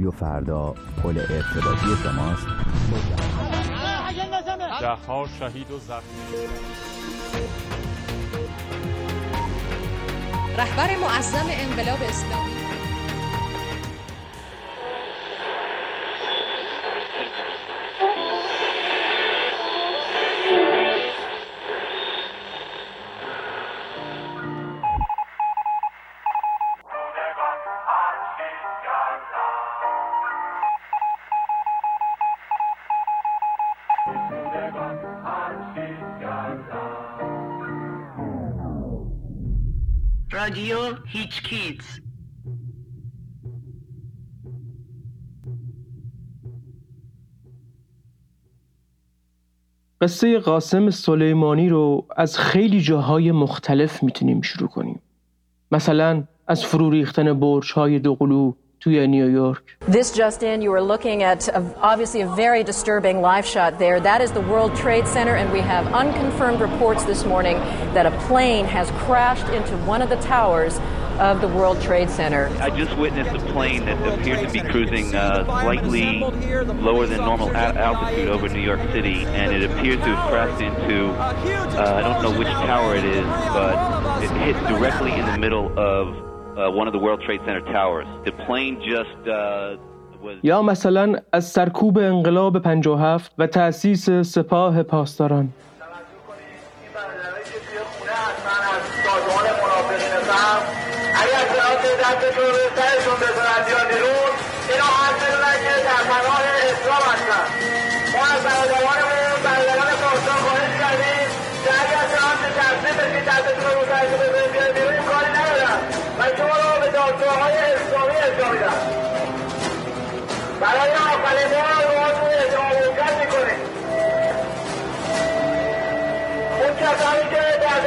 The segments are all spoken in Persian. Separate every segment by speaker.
Speaker 1: رادیو فردا پل ارتباطی شماست.
Speaker 2: ده ها شهید و زخمی.
Speaker 3: رهبر معظم انقلاب اسلامی.
Speaker 4: کیت
Speaker 5: قصه قاسم سلیمانی رو از خیلی جاهای مختلف می‌تونیم شروع کنیم مثلا از فرو ریختن برج های دوقلو توی نیویورک
Speaker 6: This just in, you are looking at a, obviously a very disturbing live shot there. That is the World Trade Center, and we have unconfirmed reports this morning that a plane has crashed into one of the towers of the World Trade Center.
Speaker 7: I just witnessed a plane that appeared to be cruising uh, slightly lower than normal a- altitude over New York City, and it appears to have crashed into, uh, I don't know which tower it is, but it hit directly in the middle of uh, one of the World Trade Center towers. The plane just uh, was.
Speaker 5: یا مثلا از سرکوب انقلاب 57 و تأسیس سپاه پاسداران
Speaker 8: دستتون رو سرشون بزنن یا بیرون. اینا حد بدونن که در پناه اسلام هستن. ما از برادرانمون برادران پاسدار خواهش کردیم که اگر سرات تصمیم بشید دستتون رو سرشون بزنید بیاید بیرون این کاری ندارن. و شما رو به دادگاههای اسلامی ارجاع میدن. برای آخرین بار باهاتون اعلام موقت می‌کنیم. اون کسانی که در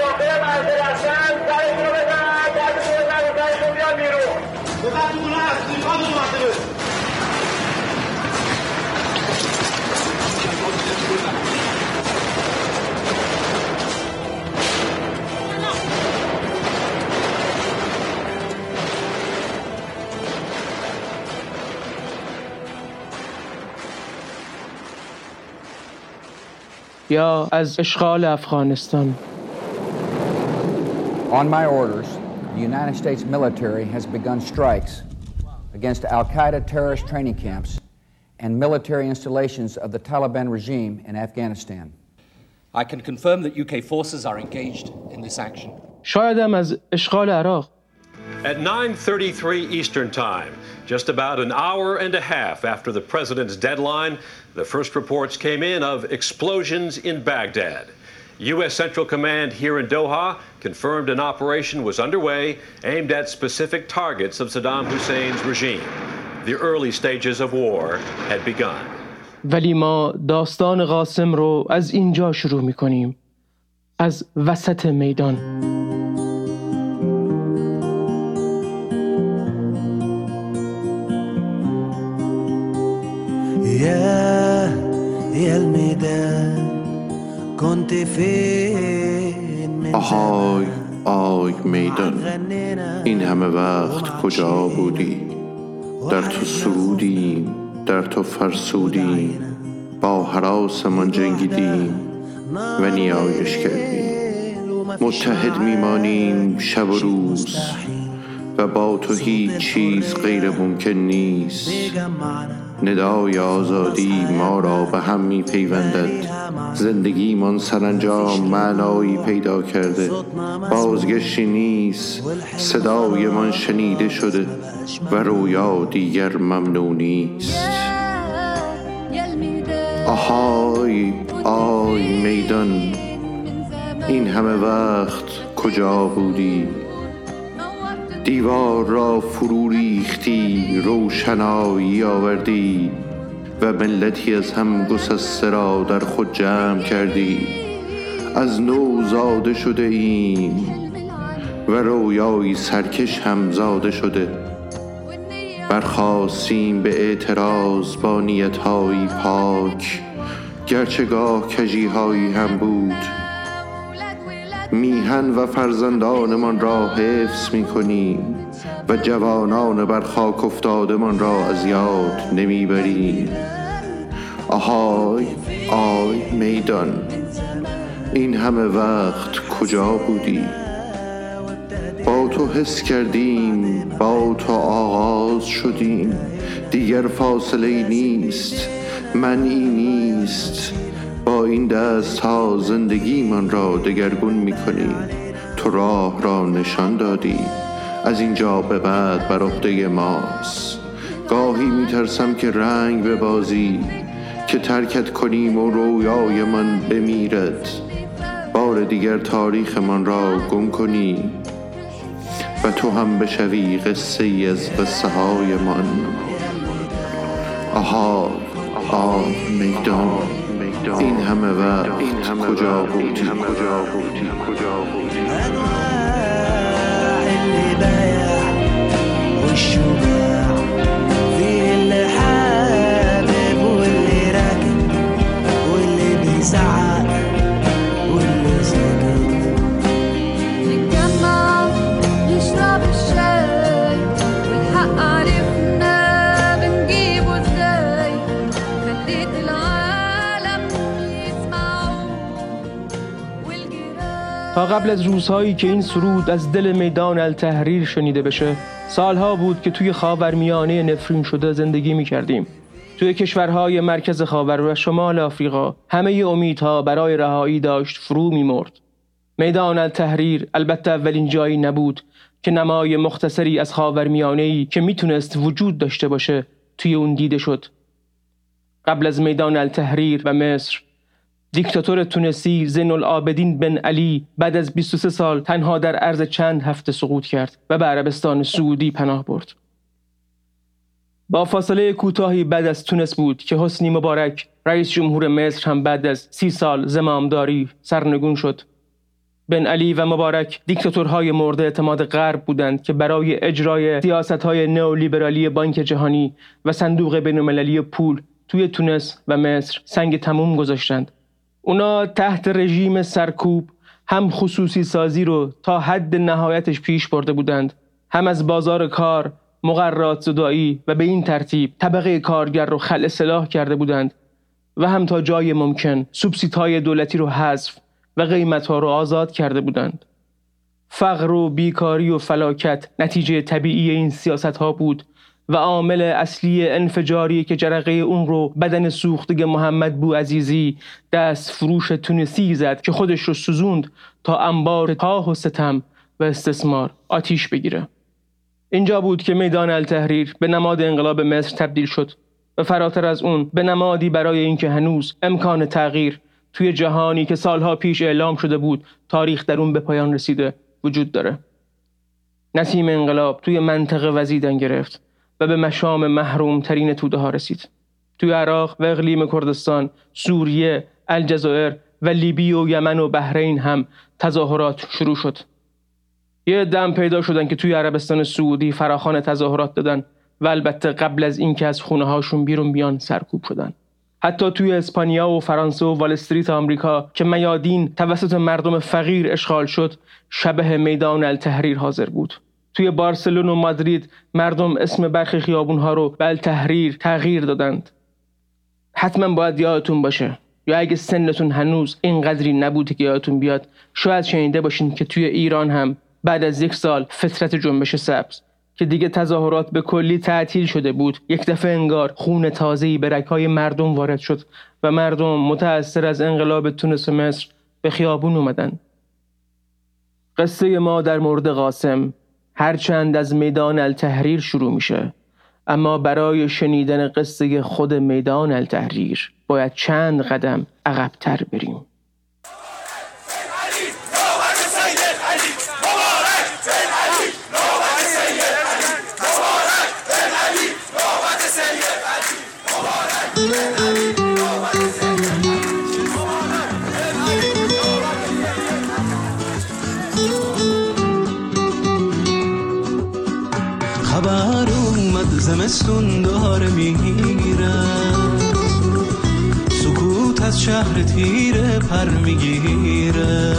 Speaker 5: یا از اشغال افغانستان.
Speaker 9: On my orders, the United States military has begun strikes against Al Qaeda terrorist training camps and military installations of the Taliban regime in Afghanistan.
Speaker 10: I can confirm that UK forces are engaged in this action.
Speaker 5: شاید هم از اشغال عراق
Speaker 11: At 9:33 Eastern Time, just about an hour and a half after the president's deadline, the first reports came in of explosions in Baghdad. U.S. Central Command here in Doha confirmed an operation was underway aimed at specific targets of Saddam Hussein's regime. The early stages of war had begun.
Speaker 5: ولی ما داستان قاسم رو از اینجا شروع می کنیم از وسط میدان
Speaker 12: يا يا الميدان
Speaker 13: آهای آی میدان این همه وقت کجا بودی؟ در تو سرودیم در تو فرسودیم با حراسمان جنگیدیم و نیایش کردیم. متحد میمانیم شب و روز و با تو هیچ چیز غیر ممکن نیست. ندای آزادی ما را به هم می پیوندد زندگیمان سرانجام معنایی پیدا کرده. بازگشتی نیست. صدایمان شنیده شده و رویا دیگر ممنوع نیست. آهای آی میدان این همه وقت کجا بودی؟ دیوار را فرو ریختی روشنایی آوردی و ملتی از هم گسسته را در خود جمع کردی. از نو زاده شده ایم و رویایی سرکش هم زاده شده. برخواستیم به اعتراض با نیتهایی پاک گرچه گاه کجیهایی هم بود. میهن و فرزندانمان را حفظ می کنیم و جوانان بر خاک افتادمان را از یاد نمی‌بریم. آهای آی میدان این همه وقت کجا بودی؟ با تو حس کردیم با تو آغاز شدیم. دیگر فاصله نیست منی نیست. با این دست ها زندگی من را دگرگون می کنی تو راه را نشان دادی. از اینجا به بعد بر عهده ماست. گاهی می ترسم که رنگ به بازی که ترکت کنیم و رویای من بمیرد. بار دیگر تاریخ من را گم کنی و تو هم بشوی قصه ای از قصه های من آها آه میدان. این همه وقت کجا بودی کجا بودی کجا بودی
Speaker 5: تا قبل از روزهایی که این سرود از دل میدان التحریر شنیده بشه سالها بود که توی خاورمیانه نفرین شده زندگی می کردیم. توی کشورهای مرکز خاور و شمال آفریقا همه امیدها برای رهایی داشت فرو می مرد. میدان التحریر البته اولین جایی نبود که نمای مختصری از خاورمیانه‌ای که می‌تونست وجود داشته باشه توی اون دیده شد. قبل از میدان التحریر و مصر دیکتاتور تونسی زین العابدین بن علی بعد از 23 سال تنها در عرض چند هفته سقوط کرد و به عربستان سعودی پناه برد. با فاصله کوتاهی بعد از تونس بود که حسنی مبارک رئیس جمهور مصر هم بعد از سی سال زمامداری سرنگون شد. بن علی و مبارک دیکتاتورهای مورد اعتماد غرب بودند که برای اجرای سیاستهای نئولیبرالی بانک جهانی و صندوق بینالمللی پول توی تونس و مصر سنگ تموم گذاشتند. اونا تحت رژیم سرکوب هم خصوصی سازی رو تا حد نهایتش پیش برده بودند هم از بازار کار مقررات زدایی و به این ترتیب طبقه کارگر رو خل سلاح کرده بودند و هم تا جای ممکن سوبسیدهای دولتی رو حذف و قیمتها رو آزاد کرده بودند. فقر و بیکاری و فلاکت نتیجه طبیعی این سیاست ها بود و عامل اصلی انفجاری که جرقه اون رو بدن سوخته محمد بو عزیزی دست فروش تونسی زد که خودش رو سوزوند تا انبار تاه و ستم و استثمار آتیش بگیره. اینجا بود که میدان التحریر به نماد انقلاب مصر تبدیل شد و فراتر از اون به نمادی برای اینکه هنوز امکان تغییر توی جهانی که سالها پیش اعلام شده بود تاریخ در اون به پایان رسیده وجود داره. نسیم انقلاب توی منطقه وزیدن گرفت. و به مشام محروم ترین توده ها رسید. توی عراق و اقلیم کردستان، سوریه، الجزایر و لیبی و یمن و بحرین هم تظاهرات شروع شد. یه دم پیدا شدن که توی عربستان سعودی فراخان تظاهرات دادن و البته قبل از اینکه از خونه هاشون بیرون بیان سرکوب شدن. حتی توی اسپانیا و فرانسه و وال استریت آمریکا که میادین توسط مردم فقیر اشغال شد شبه میدان التحریر حاضر بود. توی بارسلون و مادرید مردم اسم برخی خیابون ها رو بل تحریر تغییر دادند. حتما باید یادتون باشه. یا اگه سنتون هنوز اینقدری نبوده که یادتون بیاد شاید شنیده باشین که توی ایران هم بعد از یک سال فطرت جنبش سبز که دیگه تظاهرات به کلی تعطیل شده بود. یک دفعه انگار خون تازه‌ای به رگهای مردم وارد شد و مردم متأثر از انقلاب تونس و مصر به خیابون اومدن. قصه ما در مورد قاسم. هرچند از میدان التحریر شروع میشه اما برای شنیدن قصه خود میدان التحریر باید چند قدم عقبتر بریم.
Speaker 12: زمستون داره می‌گیره. سکوت از شهر تیره پر می‌گیره.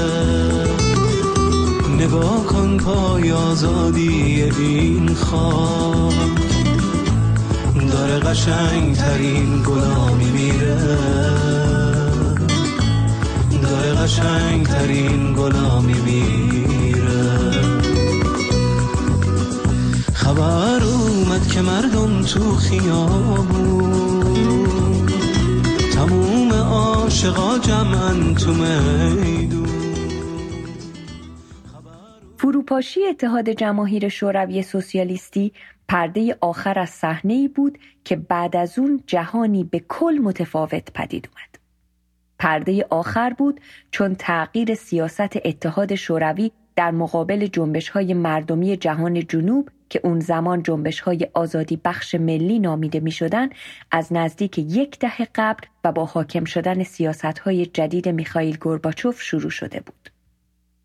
Speaker 12: نگاه کن پای آزادی این خاک. داره قشنگ ترین گلامی میره. داره قشنگ ترین گلامی میره. خبر اومد که مردم تو خیابون تموم عاشقا جمعن تو میدون
Speaker 14: فروپاشی اتحاد جماهیر شوروی سوسیالیستی پرده آخر از صحنه ای بود که بعد از اون جهانی به کل متفاوت پدید اومد. پرده آخر بود چون تغییر سیاست اتحاد شوروی در مقابل جنبش های مردمی جهان جنوب که اون زمان جنبش های آزادی بخش ملی نامیده می شدن از نزدیک یک دهه قبل و با حاکم شدن سیاست های جدید میخائیل گورباچوف شروع شده بود.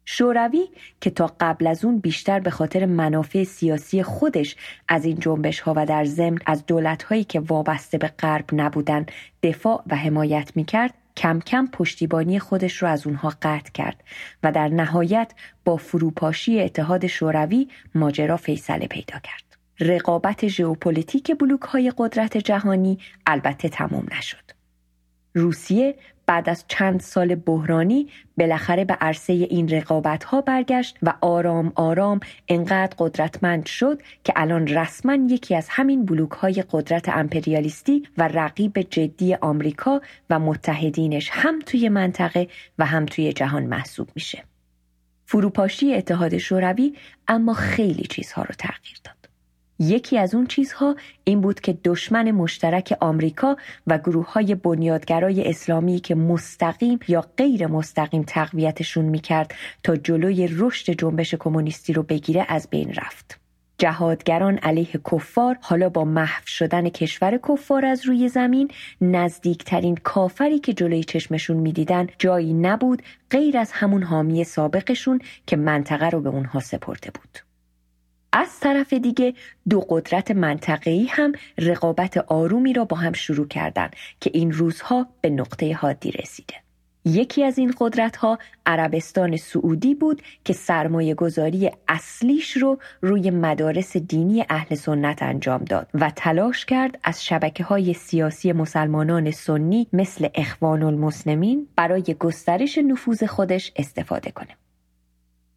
Speaker 14: شوروی که تا قبل از اون بیشتر به خاطر منافع سیاسی خودش از این جنبش ها و در ضمن از دولت هایی که وابسته به غرب نبودن دفاع و حمایت می کرد کم کم پشتیبانی خودش رو از اونها قطع کرد و در نهایت با فروپاشی اتحاد شوروی ماجرا فیصله پیدا کرد. رقابت ژئوپلیتیک بلوک های قدرت جهانی البته تمام نشد. روسیه بعد از چند سال بحرانی بالاخره به عرصه این رقابت ها برگشت و آرام آرام انقدر قدرتمند شد که الان رسما یکی از همین بلوک های قدرت امپریالیستی و رقیب جدی آمریکا و متحدینش هم توی منطقه و هم توی جهان محسوب میشه. فروپاشی اتحاد شوروی اما خیلی چیزها رو تغییر داد. یکی از اون چیزها این بود که دشمن مشترک آمریکا و گروه های بنیادگرای اسلامی که مستقیم یا غیر مستقیم تقویتشون می‌کرد تا جلوی رشد جنبش کمونیستی رو بگیره از بین رفت. جهادگران علیه کفار حالا با محو شدن کشور کفار از روی زمین نزدیکترین کافری که جلوی چشمشون می‌دیدن جایی نبود غیر از همون حامی سابقشون که منطقه رو به اونها سپرده بود. از طرف دیگه دو قدرت منطقه‌ای هم رقابت آرومی را با هم شروع کردند که این روزها به نقطه حادی رسیده. یکی از این قدرت ها عربستان سعودی بود که سرمایه گذاری اصلیش رو روی مدارس دینی اهل سنت انجام داد و تلاش کرد از شبکه های سیاسی مسلمانان سنی مثل اخوان المسلمین برای گسترش نفوذ خودش استفاده کنه.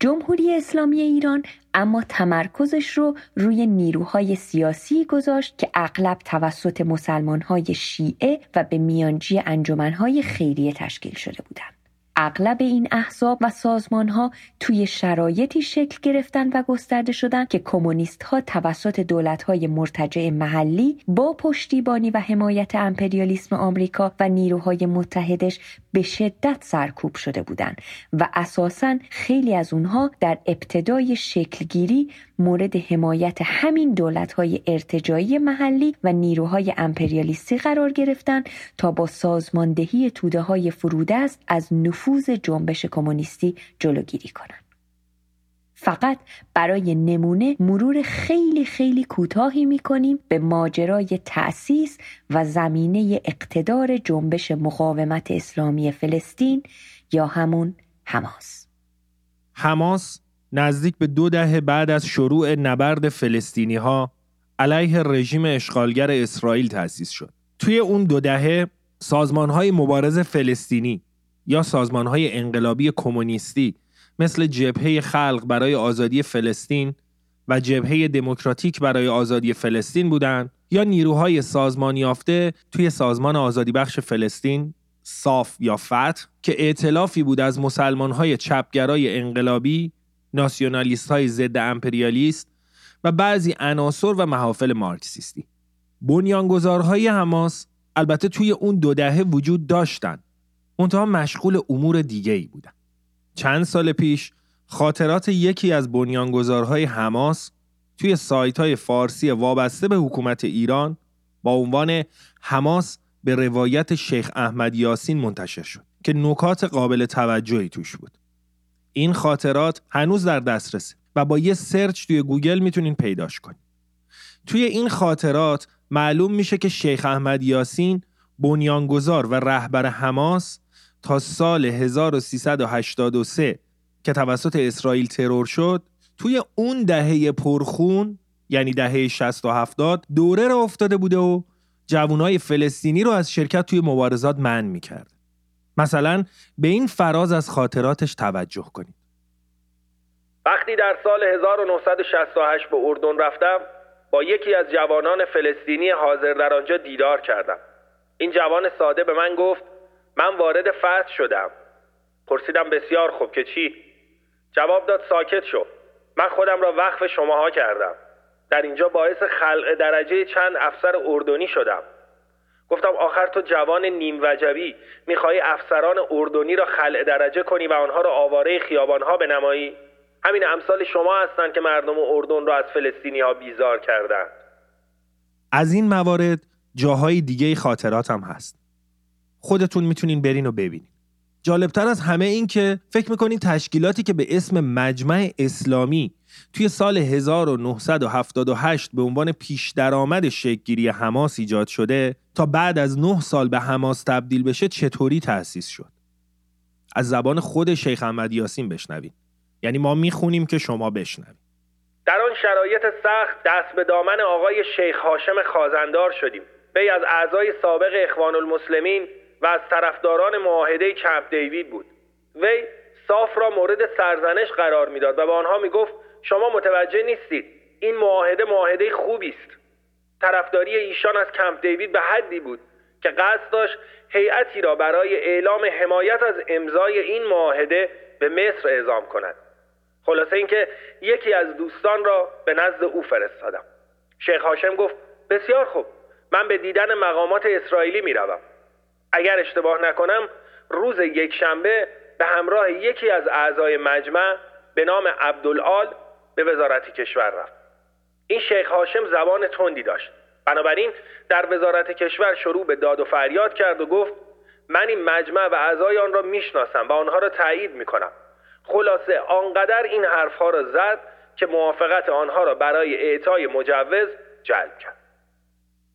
Speaker 14: جمهوری اسلامی ایران اما تمرکزش رو روی نیروهای سیاسی گذاشت که اغلب توسط مسلمانهای شیعه و به میانجی انجمنهای خیریه تشکیل شده بودند. اغلب این احزاب و سازمان ها توی شرایطی شکل گرفتن و گسترده شدن که کمونیست ها توسط دولت های مرتجع محلی با پشتیبانی و حمایت امپریالیسم آمریکا و نیروهای متحدش به شدت سرکوب شده بودند و اساسا خیلی از اونها در ابتدای شکلگیری مورد حمایت همین دولت های ارتجایی محلی و نیروهای امپریالیستی قرار گرفتن تا با سازماندهی توده های فرودست از نفوذ جنبش کمونیستی جلوگیری کنند. فقط برای نمونه مرور خیلی خیلی کوتاهی می کنیم به ماجرای تأسیس و زمینه اقتدار جنبش مقاومت اسلامی فلسطین یا همون حماس.
Speaker 15: حماس نزدیک به دو دهه بعد از شروع نبرد فلسطینی ها علیه رژیم اشغالگر اسرائیل تأسیس شد. توی اون دو دهه سازمان های مبارز فلسطینی یا سازمان های انقلابی کمونیستی مثل جبهه خلق برای آزادی فلسطین و جبهه دموکراتیک برای آزادی فلسطین بودند یا نیروهای سازمان یافته توی سازمان آزادی بخش فلسطین صاف یا فتح که ائتلافی بود از مسلمان های چپگرای انقلابی ناسیونالیست های ضد امپریالیست و بعضی عناصر و محافل مارکسیستی. بنیانگذارهای حماس البته توی اون دو دهه وجود داشتن. منتها مشغول امور دیگه ای بودن. چند سال پیش خاطرات یکی از بنیانگذارهای حماس توی سایت های فارسی وابسته به حکومت ایران با عنوان حماس به روایت شیخ احمد یاسین منتشر شد که نکات قابل توجهی توش بود. این خاطرات هنوز در دسترسه و با یه سرچ توی گوگل می‌تونین پیداش کنین. توی این خاطرات معلوم میشه که شیخ احمد یاسین بنیانگذار و رهبر حماس تا سال 1383 که توسط اسرائیل ترور شد توی اون دهه پرخون یعنی دهه 60 و 70 دوره را افتاده بوده و جوانای فلسطینی رو از شرکت توی مبارزات منع می‌کرد. مثلا به این فراز از خاطراتش توجه کنید.
Speaker 16: وقتی در سال 1968 به اردن رفتم با یکی از جوانان فلسطینی حاضر در آنجا دیدار کردم. این جوان ساده به من گفت من وارد فتح شدم. پرسیدم بسیار خوب که چی؟ جواب داد ساکت شو. من خودم را وقف شماها کردم. در اینجا باعث خلق درجه چند افسر اردنی شدم. گفتم آخر تو جوان نیم وجبی می‌خوای افسران اردنی را خلع درجه کنی و آنها را آواره خیابانها بنمایی؟ همین امثال شما هستند که مردم اردن را از فلسطینی ها بیزار کردند.
Speaker 15: از این موارد جاهای دیگه خاطرات هم هست. خودتون می‌تونین برین و ببینین. جالبتر از همه این که فکر می‌کنین تشکیلاتی که به اسم مجمع اسلامی توی سال 1978 به عنوان پیش درآمد شکلگیری حماس ایجاد شده تا بعد از 9 سال به حماس تبدیل بشه چطوری تأسیس شد؟ از زبان خود شیخ احمد یاسین بشنوید یعنی ما می‌خونیم که شما بشنوید
Speaker 16: در آن شرایط سخت دست به دامن آقای شیخ هاشم خازندار شدیم. وی از اعضای سابق اخوان المسلمین و از طرفداران معاهده کمپ دیوید بود. وی صاف را مورد سرزنش قرار می‌داد و به آنها می‌گفت شما متوجه نیستید این معاهده معاهده خوبی است. طرفداری ایشان از کمپ دیوید به حدی بود که قصد داشت هیئتی را برای اعلام حمایت از امضای این معاهده به مصر اعزام کند. خلاصه اینکه یکی از دوستان را به نزد او فرستادم. شیخ هاشم گفت بسیار خوب من به دیدن مقامات اسرائیلی می روم. اگر اشتباه نکنم روز یک شنبه به همراه یکی از اعضای مجمع به نام عبدالعال به وزارت کشور رفت. این شیخ هاشم زبان تندی داشت. بنابراین در وزارت کشور شروع به داد و فریاد کرد و گفت من این مجمع و اعضای آن را می‌شناسم و آنها را تایید می‌کنم. خلاصه آنقدر این حرفها را زد که موافقت آنها را برای اعطای مجوز جلب کرد.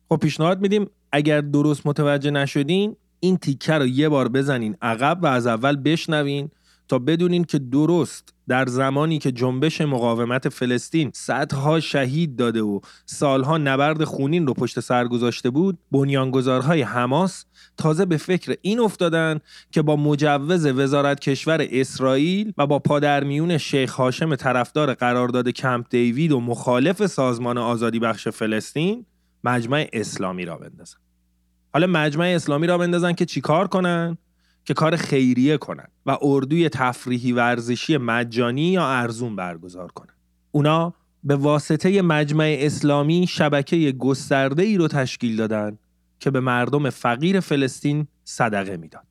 Speaker 15: خب پیشنهاد میدیم اگر درست متوجه نشدین این تیکه رو یه بار بزنین عقب و از اول بشنوین تا بدونین که درست در زمانی که جنبش مقاومت فلسطین صدها شهید داده و سالها نبرد خونین رو پشت سر گذاشته بود بنیانگذارهای حماس تازه به فکر این افتادن که با مجوز وزارت کشور اسرائیل و با پادرمیون شیخ هاشم طرفدار قرارداد کمپ دیوید و مخالف سازمان آزادی بخش فلسطین مجمع اسلامی را بندازن. حالا مجمع اسلامی را بندازن که چیکار کنن که کار خیریه کنن و اردوی تفریحی ورزشی مجانی یا ارزون برگزار کنن. اونا به واسطه مجمع اسلامی شبکه گسترده ای رو تشکیل دادن که به مردم فقیر فلسطین صدقه می‌داد.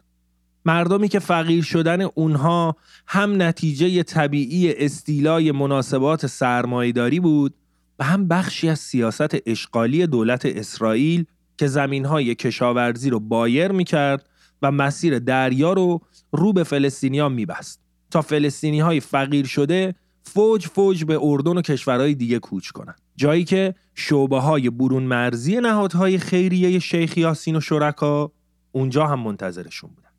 Speaker 15: مردمی که فقیر شدن اونها هم نتیجه طبیعی استیلای مناسبات سرمایداری بود و هم بخشی از سیاست اشغالی دولت اسرائیل که زمینهای کشاورزی رو بایر می‌کرد و مسیر دریا رو رو به فلسطینیا میبست تا فلسطینی های فقیر شده فوج فوج به اردن و کشورهای دیگه کوچ کنن جایی که شعبه های برون مرزی نهادهای خیریه شیخ یاسین و شرکا اونجا هم منتظرشون بودن.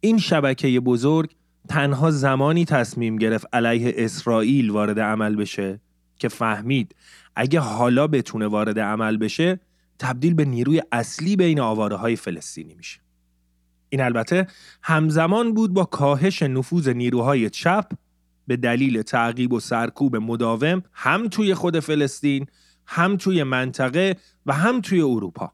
Speaker 15: این شبکه بزرگ تنها زمانی تصمیم گرفت علیه اسرائیل وارد عمل بشه که فهمید اگه حالا بتونه وارد عمل بشه تبدیل به نیروی اصلی بین آواره های فلسطینی میشه. این البته همزمان بود با کاهش نفوذ نیروهای چپ به دلیل تعقیب و سرکوب مداوم هم توی خود فلسطین هم توی منطقه و هم توی اروپا.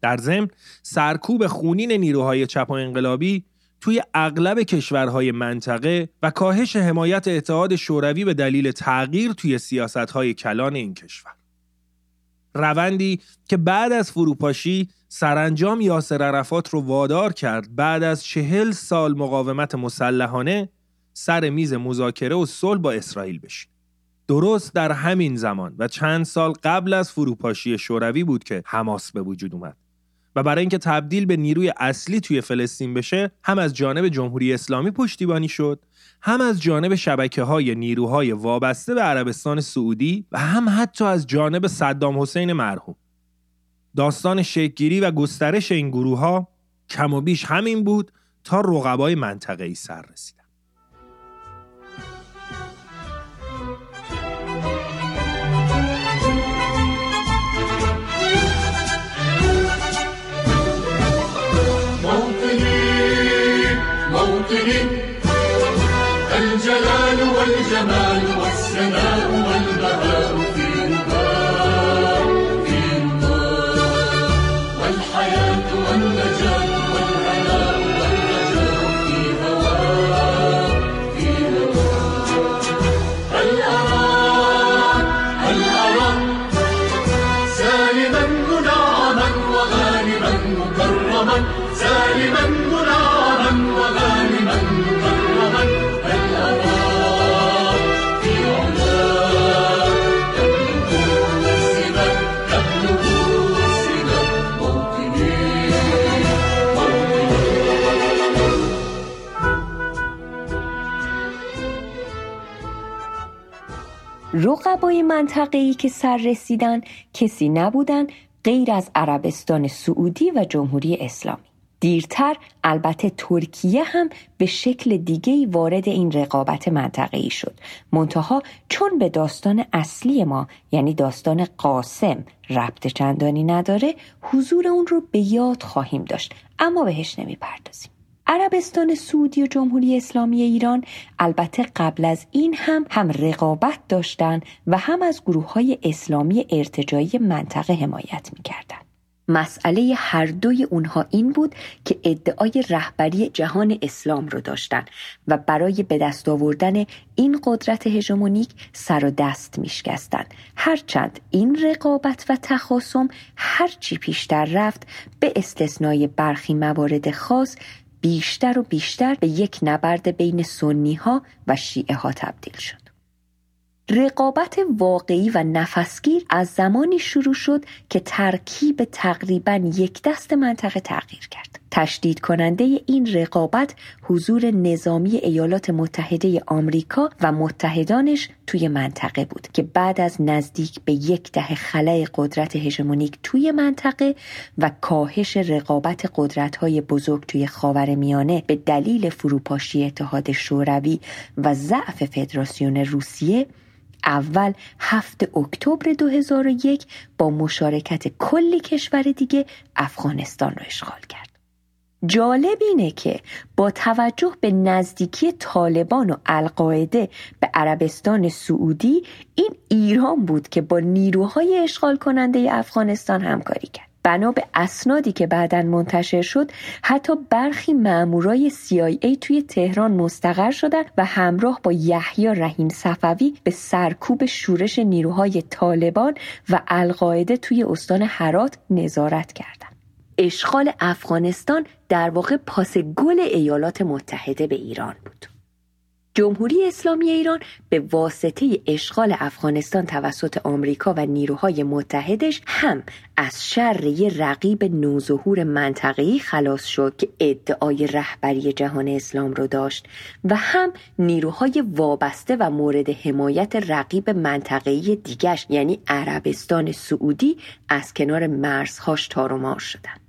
Speaker 15: در ضمن سرکوب خونین نیروهای چپ و انقلابی توی اغلب کشورهای منطقه و کاهش حمایت اتحاد شوروی به دلیل تغییر توی سیاستهای کلان این کشور. روندی که بعد از فروپاشی سرانجام یاسر عرفات رو وادار کرد بعد از چهل سال مقاومت مسلحانه سر میز مذاکره و صلح با اسرائیل بشین. درست در همین زمان و چند سال قبل از فروپاشی شوروی بود که حماس به وجود اومد. و برای اینکه تبدیل به نیروی اصلی توی فلسطین بشه هم از جانب جمهوری اسلامی پشتیبانی شد هم از جانب شبکه های نیروهای وابسته به عربستان سعودی و هم حتی از جانب صدام حسین مرحوم. داستان شکگیری و گسترش این گروه ها کم و بیش همین بود تا رقبای منطقه ای سر رسیدن.
Speaker 12: the mercy.
Speaker 14: رقبای منطقه‌ای که سر رسیدن کسی نبودن غیر از عربستان سعودی و جمهوری اسلامی. دیرتر البته ترکیه هم به شکل دیگه‌ای وارد این رقابت منطقه‌ای شد. منتها چون به داستان اصلی ما یعنی داستان قاسم ربط چندانی نداره حضور اون رو به یاد خواهیم داشت. اما بهش نمی‌پردازیم. عربستان سعودی و جمهوری اسلامی ایران البته قبل از این هم هم رقابت داشتند و هم از گروه های اسلامی ارتجایی منطقه حمایت می‌کردند. مسئله هر دوی اونها این بود که ادعای رهبری جهان اسلام رو داشتن و برای به دست آوردن این قدرت هژمونیک سر و دست میشکستند هرچند این رقابت و تخاصم هرچی پیشتر رفت به استثنای برخی موارد خاص بیشتر و بیشتر به یک نبرد بین سنی ها و شیعه ها تبدیل شد. رقابت واقعی و نفسگیر از زمانی شروع شد که ترکیب تقریبا یک دست منطقه تغییر کرد. تشدید کننده این رقابت حضور نظامی ایالات متحده آمریکا و متحدانش توی منطقه بود که بعد از نزدیک به یک دهه خلای قدرت هژمونیک توی منطقه و کاهش رقابت قدرت‌های بزرگ توی خاورمیانه به دلیل فروپاشی اتحاد شوروی و ضعف فدراسیون روسیه اول هفت اکتبر 2001 با مشارکت کلی کشور دیگه افغانستان رو اشغال کرد. جالب اینه که با توجه به نزدیکی طالبان و القاعده به عربستان سعودی این ایران بود که با نیروهای اشغال کننده افغانستان همکاری کرد. بنا به اسنادی که بعدا منتشر شد حتی برخی مامورای CIA توی تهران مستقر شدند و همراه با یحیی رحیم صفوی به سرکوب شورش نیروهای طالبان و القاعده توی استان هرات نظارت کردند. اشغال افغانستان در واقع پاس گل ایالات متحده به ایران بود. جمهوری اسلامی ایران به واسطه اشغال افغانستان توسط آمریکا و نیروهای متحدش هم از شر یه رقیب نوظهور منطقه‌ای خلاص شد که ادعای رهبری جهان اسلام رو داشت و هم نیروهای وابسته و مورد حمایت رقیب منطقه‌ای دیگش یعنی عربستان سعودی از کنار مرزهاش تارومار شدند.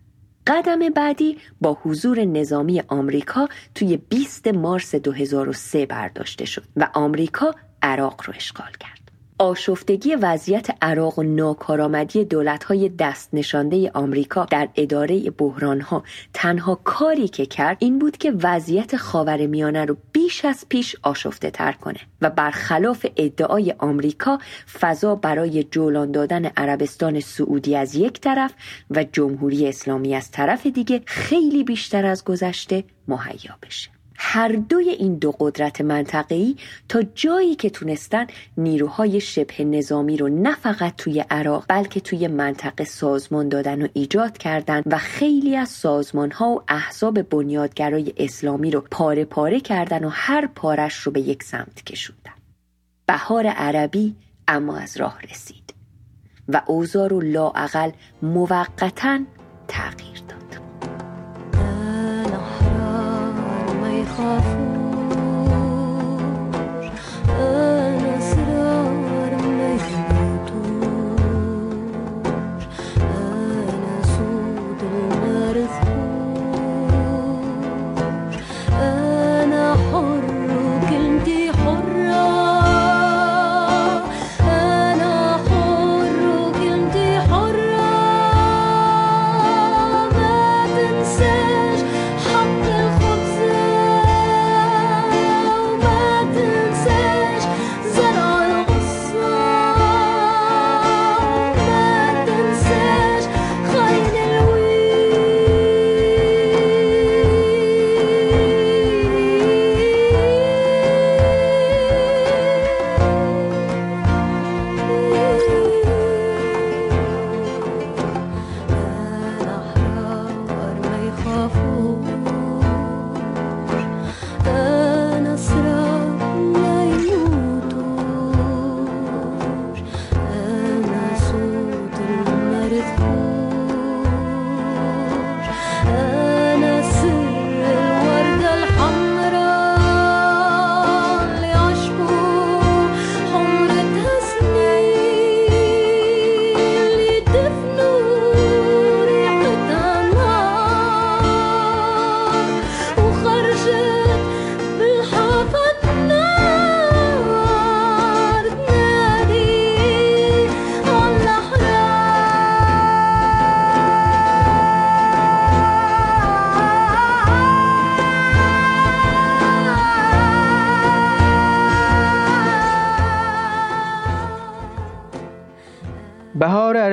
Speaker 14: قدم بعدی با حضور نظامی آمریکا توی 20 مارس 2003 برداشته شد و آمریکا عراق رو اشغال کرد. آشفتگی وضعیت عراق و ناکارآمدی دولت‌های دست نشانده آمریکا در اداره بحرانها تنها کاری که کرد این بود که وضعیت خاورمیانه رو بیش از پیش آشفته تر کنه و برخلاف ادعای آمریکا فضا برای جولان دادن عربستان سعودی از یک طرف و جمهوری اسلامی از طرف دیگه خیلی بیشتر از گذشته مهیا بشه. هر دوی این دو قدرت منطقه‌ای تا جایی که تونستن نیروهای شبه نظامی رو نه فقط توی عراق بلکه توی منطقه سازمان دادن و ایجاد کردن و خیلی از سازمان ها و احزاب بنیادگرای اسلامی رو پاره پاره کردن و هر پارش رو به یک سمت کشوندن. بهار عربی اما از راه رسید و اوزار و لاعقل موقتا تغییر داد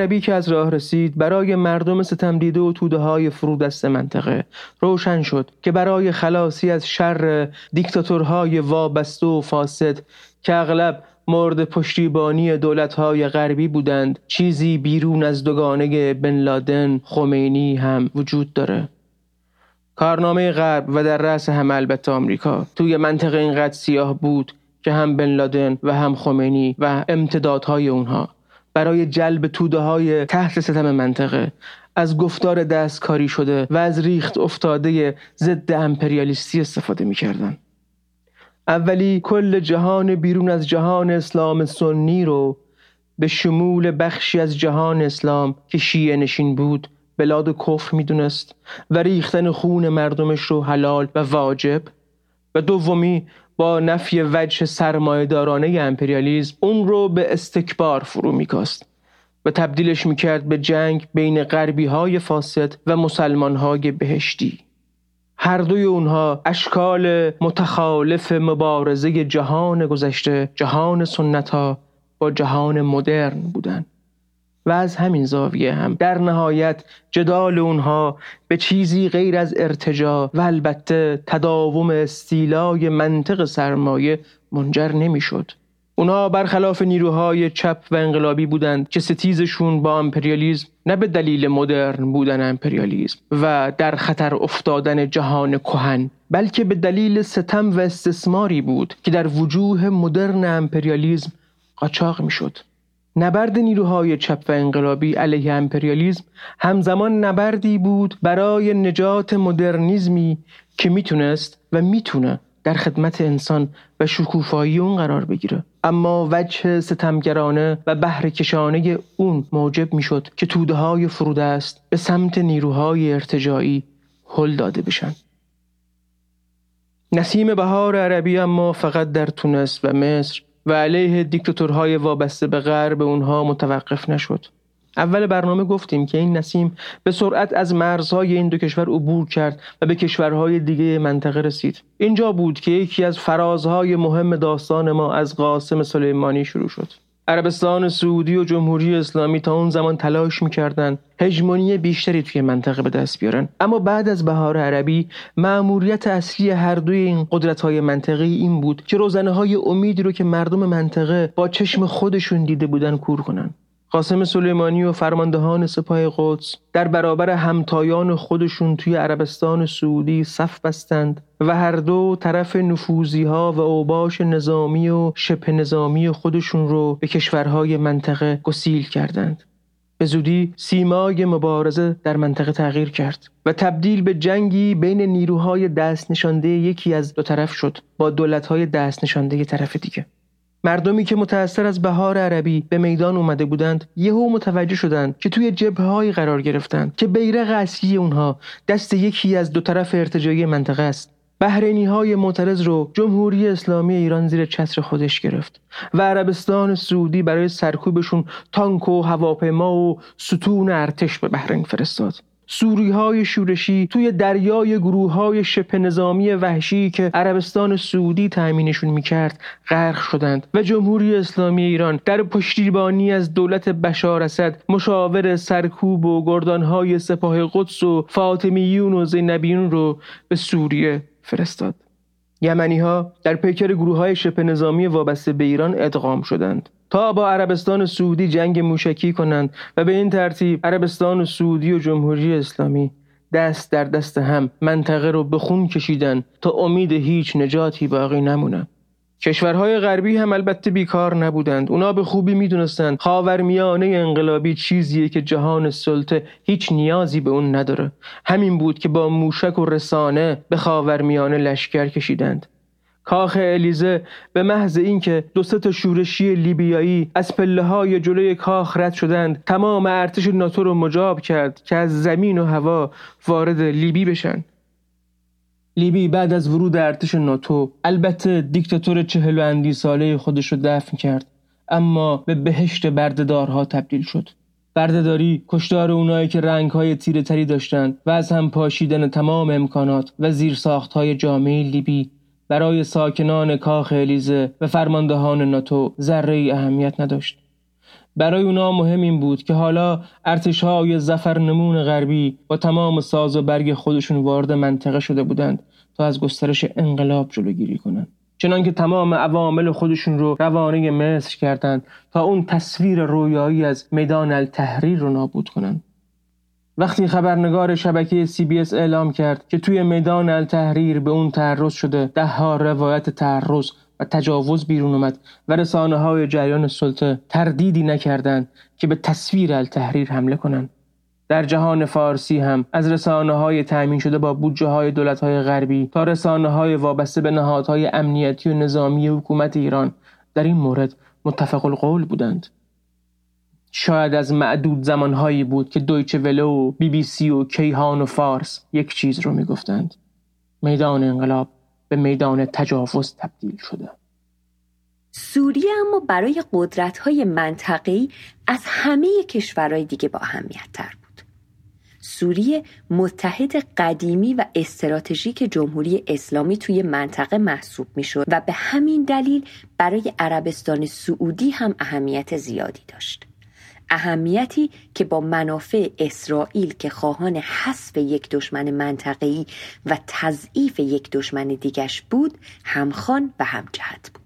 Speaker 5: عربی که از راه رسید برای مردم ستم دیده و توده های فرودست منطقه. روشن شد که برای خلاصی از شر دیکتاتورهای وابسته و فاسد که اغلب مورد پشتیبانی دولتهای غربی بودند چیزی بیرون از دوگانه بن لادن خمینی هم وجود داره. کارنامه غرب و در رأس هم البته آمریکا. توی منطقه اینقدر سیاه بود که هم بن لادن و هم خمینی و امتدادهای اونها. برای جلب توده های تحت ستم منطقه از گفتار دستکاری شده و از ریخت افتاده ضد امپریالیستی استفاده می‌کردن. اولی کل جهان بیرون از جهان اسلام سنی رو به شمول بخشی از جهان اسلام که شیعه نشین بود بلاد کفر می‌دونست و ریختن خون مردمش رو حلال و واجب و دومی با نفی وجه سرمایهدارانه امپریالیزم اون رو به استکبار فرو میکاست و تبدیلش می‌کرد به جنگ بین غربی های فاسد و مسلمان های بهشتی هر دوی اونها اشکال متخالف مبارزه جهان گذشته جهان سنت ها با جهان مدرن بودند. و از همین زاویه هم در نهایت جدال اونها به چیزی غیر از ارتجا و البته تداوم استیلای منطق سرمایه منجر نمی‌شد. اونها برخلاف نیروهای چپ و انقلابی بودند که ستیزشون با امپریالیزم نه به دلیل مدرن بودن امپریالیزم و در خطر افتادن جهان کهن بلکه به دلیل ستم و استثماری بود که در وجوه مدرن امپریالیزم قاچاق می‌شد. نبرد نیروهای چپ و انقلابی علیه امپریالیزم همزمان نبردی بود برای نجات مدرنیزمی که می‌تونست و می‌تونه در خدمت انسان و شکوفایی اون قرار بگیره. اما وجه ستمگرانه و بهرهکشانه اون موجب می‌شد که توده های فرود است به سمت نیروهای ارتجاعی هل داده بشن. نسیم بهار عربی اما فقط در تونس و مصر و علیه دیکتاتورهای وابسته به غرب اونها متوقف نشد. اول برنامه گفتیم که این نسیم به سرعت از مرزهای این دو کشور عبور کرد و به کشورهای دیگه منطقه رسید. اینجا بود که یکی از فرازهای مهم داستان ما از قاسم سلیمانی شروع شد. عربستان سعودی و جمهوری اسلامی تا اون زمان تلاش می‌کردن هژمونی بیشتری توی منطقه به دست بیارن. اما بعد از بهار عربی مأموریت اصلی هر دوی این قدرت های منطقه این بود که روزنه های امیدی رو که مردم منطقه با چشم خودشون دیده بودن کور کنن. قاسم سلیمانی و فرماندهان سپاه قدس در برابر همتایان خودشون توی عربستان سعودی صف بستند و هر دو طرف نفوزی ها و اوباش نظامی و شبه نظامی خودشون رو به کشورهای منطقه گسیل کردند. به زودی سیمای مبارزه در منطقه تغییر کرد و تبدیل به جنگی بین نیروهای دست نشانده یکی از دو طرف شد با دولتهای دست نشانده طرف دیگه. مردمی که متأثر از بهار عربی به میدان اومده بودند یهو متوجه شدند که توی جبههایی قرار گرفتند که بیرق اصلی اونها دست یکی از دو طرف ارتجایی منطقه است. بحرینی های معترض رو جمهوری اسلامی ایران زیر چتر خودش گرفت و عربستان سعودی برای سرکوبشون تانک و هواپیما و ستون ارتش به بحرین فرستاد. سوری های شورشی توی دریای گروه های شپ نظامی وحشی که عربستان سعودی تأمینشون می‌کرد غرق شدند و جمهوری اسلامی ایران در پشتیبانی از دولت بشار اسد مشاور سرکوب و گردانهای سپاه قدس و فاطمیون و زینبیون رو به سوریه فرستاد. یمنی ها در پیکر گروه های شپ نظامی وابسته به ایران ادغام شدند تا با عربستان سعودی جنگ موشکی کنند و به این ترتیب عربستان سعودی و جمهوری اسلامی دست در دست هم منطقه رو به خون کشیدن تا امید هیچ نجاتی باقی نمونه کشورهای غربی هم البته بیکار نبودند. اونا به خوبی می‌دونستند خاورمیانه انقلابی چیزیه که جهان سلطه هیچ نیازی به اون نداره. همین بود که با موشک و رسانه به خاورمیانه لشکر کشیدند. کاخ الیزه به محض اینکه دو تا شورشی لیبیایی از پله های جلوی کاخ رد شدند تمام ارتش ناتو رو مجاب کرد که از زمین و هوا وارد لیبی بشن. لیبی بعد از ورود ارتش ناتو البته دیکتاتور چهل و اندی ساله خودش رو دفن کرد اما به بهشت بردهدارها تبدیل شد. بردهداری کشتار اونایی که رنگهای تیره تری داشتند و از هم پاشیدن تمام امکانات و های جامعه لیبی برای ساکنان کاخ الیزه و فرماندهان ناتو ذره اهمیت نداشت. برای اونا مهم این بود که حالا ارتشهای زفرنمون غربی با تمام ساز و برگ خودشون وارد منطقه شده بودند تا از گسترش انقلاب جلوگیری کنند. چنانکه تمام عوامل خودشون رو روانه مصر کردند تا اون تصویر رویایی از میدان التحریر رو نابود کنند. وقتی خبرنگار شبکه اس اعلام کرد که توی میدان التحریر به اون تعرض شده ده ها روایت تعرض و تجاوز بیرون اومد و رسانه های جریان سلطه تردیدی نکردند که به تصویر التحریر حمله کنند. در جهان فارسی هم از رسانه های تأمین شده با بودجه های دولت های غربی تا رسانه های وابسته به نهادهای امنیتی و نظامی حکومت ایران در این مورد متفق القول بودند. شاید از معدود زمانهایی بود که دویچه ولو و بی بی سی و کیهان و فارس یک چیز رو می‌گفتند. میدان انقلاب به میدان تجاوز تبدیل شده
Speaker 14: سوریه اما برای قدرت های منطقی از همه کشورهای دیگه با اهمیت تر بود. سوریه متحد قدیمی و استراتژیک جمهوری اسلامی توی منطقه محسوب می شد و به همین دلیل برای عربستان سعودی هم اهمیت زیادی داشت. اهمیتی که با منافع اسرائیل که خواهان حذف یک دشمن منطقه‌ای و تضعیف یک دشمن دیگش بود همخوان و همجهت بود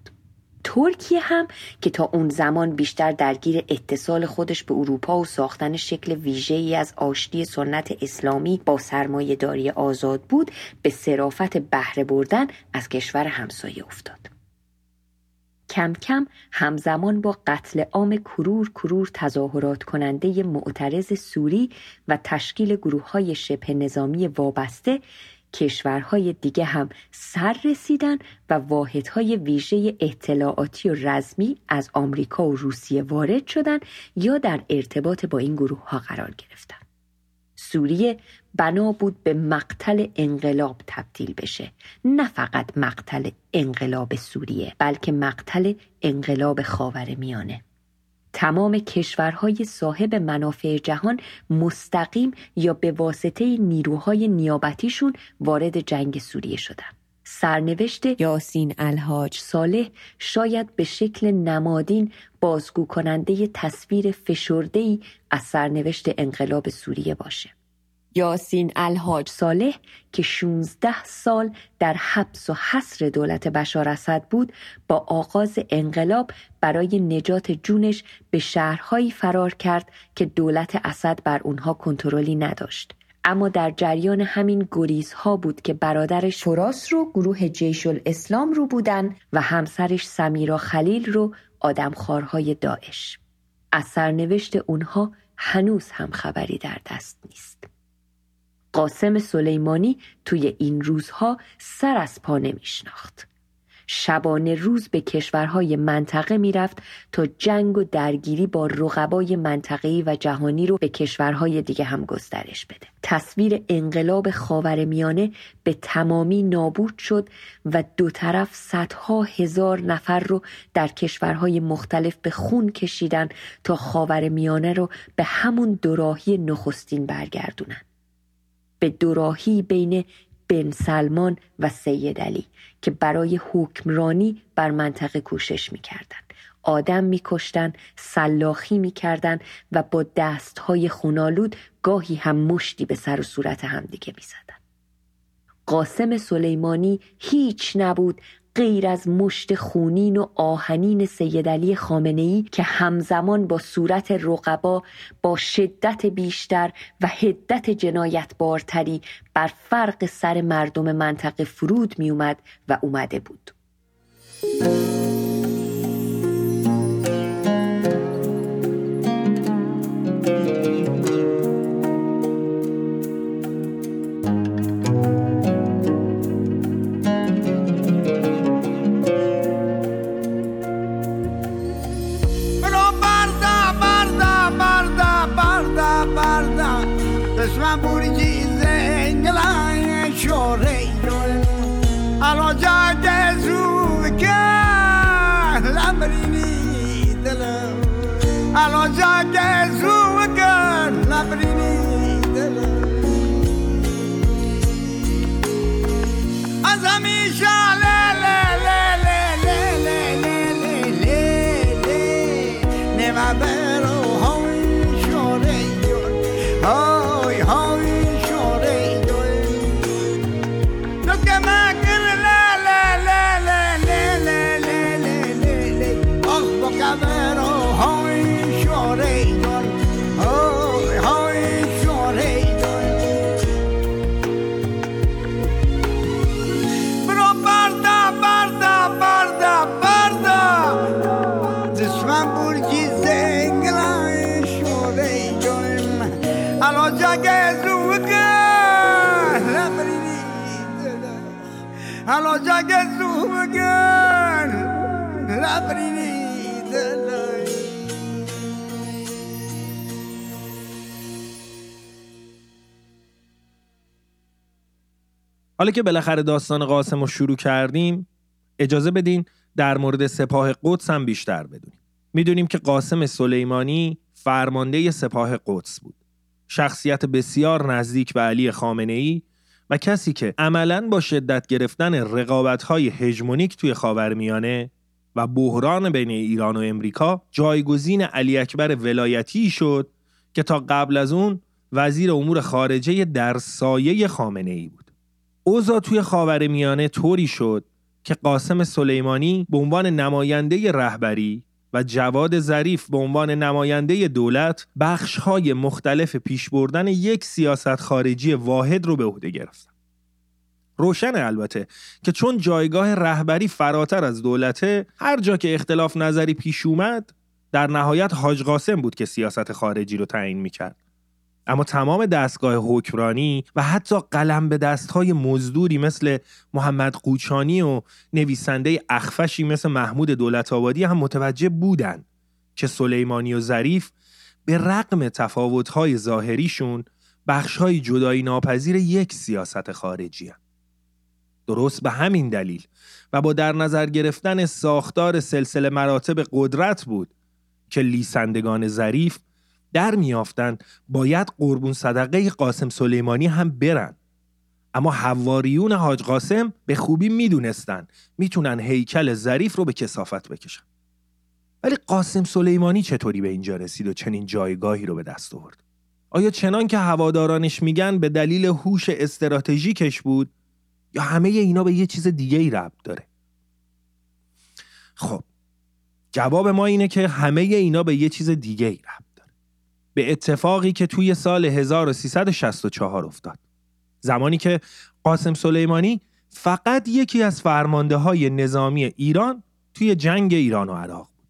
Speaker 14: ترکیه هم که تا اون زمان بیشتر درگیر اتصال خودش به اروپا و ساختن شکل ویژه‌ای از آشتی سنت اسلامی با سرمایه داری آزاد بود به صرافت بهره بردن از کشور همسایه افتاد. کم کم همزمان با قتل عام کرور کرور تظاهرات کننده معترض سوری و تشکیل گروه های شبه نظامی وابسته کشورهای دیگه هم سر رسیدن و واحدهای ویژه اطلاعاتی و رزمی از آمریکا و روسیه وارد شدند یا در ارتباط با این گروه ها قرار گرفتن. سوریه بنا بود به مقتل انقلاب تبدیل بشه نه فقط مقتل انقلاب سوریه بلکه مقتل انقلاب خاور میانه تمام کشورهای صاحب منافع جهان مستقیم یا به واسطه نیروهای نیابتیشون وارد جنگ سوریه شدند. سرنوشت یاسین الهاج صالح شاید به شکل نمادین بازگو کننده تصویر فشردهی از سرنوشت انقلاب سوریه باشه. یاسین الحاج صالح که 16 سال در حبس و حصر دولت بشار اسد بود با آغاز انقلاب برای نجات جونش به شهرهایی فرار کرد که دولت اسد بر اونها کنترلی نداشت. اما در جریان همین گریزها بود که برادرش فراس رو گروه جیش الاسلام رو بودن و همسرش سمیرا خلیل رو آدمخوارهای داعش. از سرنوشت اونها هنوز هم خبری در دست نیست. قاسم سلیمانی توی این روزها سر از پا نمیشناخت. شبانه روز به کشورهای منطقه می‌رفت تا جنگ و درگیری با رقبای منطقه‌ای و جهانی رو به کشورهای دیگه هم گسترش بده. تصویر انقلاب خاورمیانه به تمامی نابود شد و دو طرف صدها هزار نفر رو در کشورهای مختلف به خون کشیدن تا خاورمیانه رو به همون دوراهی نخستین برگردونن. به دوراهی بین بن سلمان و سید علی که برای حکمرانی بر منطقه کوشش می‌کردند. آدم میکشتند سلاخی می‌کردند و با دستهای خونالود گاهی هم مشتی به سر و صورت همدیگه می‌زدند. قاسم سلیمانی هیچ نبود غیر از مشت خونین و آهنین سید علی خامنه ای که همزمان با صورت رقبا با شدت بیشتر و حدت جنایتبارتری بر فرق سر مردم منطقه فرود می اومد و اومده بود.
Speaker 17: زوگن لبرینی
Speaker 15: حالا که بالاخره داستان قاسم رو شروع کردیم اجازه بدین در مورد سپاه قدس هم بیشتر بدونیم. می‌دونیم که قاسم سلیمانی فرمانده سپاه قدس بود. شخصیت بسیار نزدیک به علی خامنه ای و کسی که عملا با شدت گرفتن رقابت‌های هژمونیک توی خاورمیانه و بحران بین ایران و امریکا جایگزین علی اکبر ولایتی شد که تا قبل از اون وزیر امور خارجه در سایه خامنه ای بود. اوضاع توی خاورمیانه طوری شد که قاسم سلیمانی به عنوان نماینده رهبری و جواد ظریف به عنوان نماینده دولت بخش‌های مختلف پیش بردن یک سیاست خارجی واحد رو به عهده گرفتن. روشن البته که چون جایگاه رهبری فراتر از دولته هر جا که اختلاف نظری پیش اومد در نهایت حاج قاسم بود که سیاست خارجی رو تعیین می‌کرد اما تمام دستگاه حکمرانی و حتی قلم به دستهای مزدوری مثل محمد قوچانی و نویسنده اخفشی مثل محمود دولت آبادی هم متوجه بودند که سلیمانی و ظریف به رقم تفاوتهای ظاهریشون بخشهای جدایی ناپذیر یک سیاست خارجی هم. درست به همین دلیل و با در نظر گرفتن ساختار سلسله مراتب قدرت بود که لیسندگان ظریف در میافتند باید قربون صدقه قاسم سلیمانی هم برن. اما حواریون حاج قاسم به خوبی می‌دونستن می‌تونن هیکل ظریف رو به کسافت بکشن. ولی قاسم سلیمانی چطوری به اینجا رسید و چنین جایگاهی رو به دست آورد؟ آیا چنان که هوادارانش میگن به دلیل هوش استراتژیکش بود؟ یا همه اینا به یه چیز دیگه ای ربط داره؟ خب جواب ما اینه که همه اینا به یه چیز دیگه ای ربط به اتفاقی که توی سال 1364 افتاد. زمانی که قاسم سلیمانی فقط یکی از فرمانده های نظامی ایران توی جنگ ایران و عراق بود.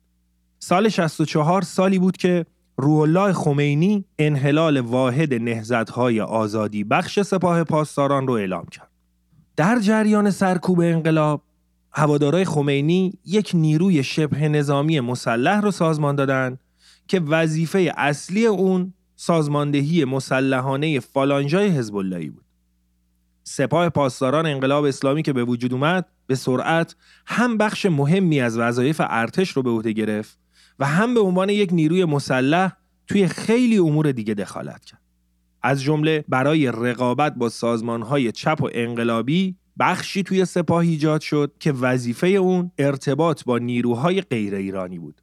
Speaker 15: سال 64 سالی بود که روح الله خمینی انحلال واحد نهزت‌های آزادی بخش سپاه پاسداران رو اعلام کرد. در جریان سرکوب انقلاب هوادارای خمینی یک نیروی شبه نظامی مسلح رو سازمان دادن که وظیفه اصلی اون سازماندهی مسلحانه فالانجای حزب بود. سپاه پاسداران انقلاب اسلامی که به وجود اومد به سرعت هم بخش مهمی از وظایف ارتش رو به عهده گرفت و هم به عنوان یک نیروی مسلح توی خیلی امور دیگه دخالت کرد. از جمله برای رقابت با سازمانهای چپ و انقلابی بخشی توی سپاه ایجاد شد که وظیفه اون ارتباط با نیروهای غیر ایرانی بود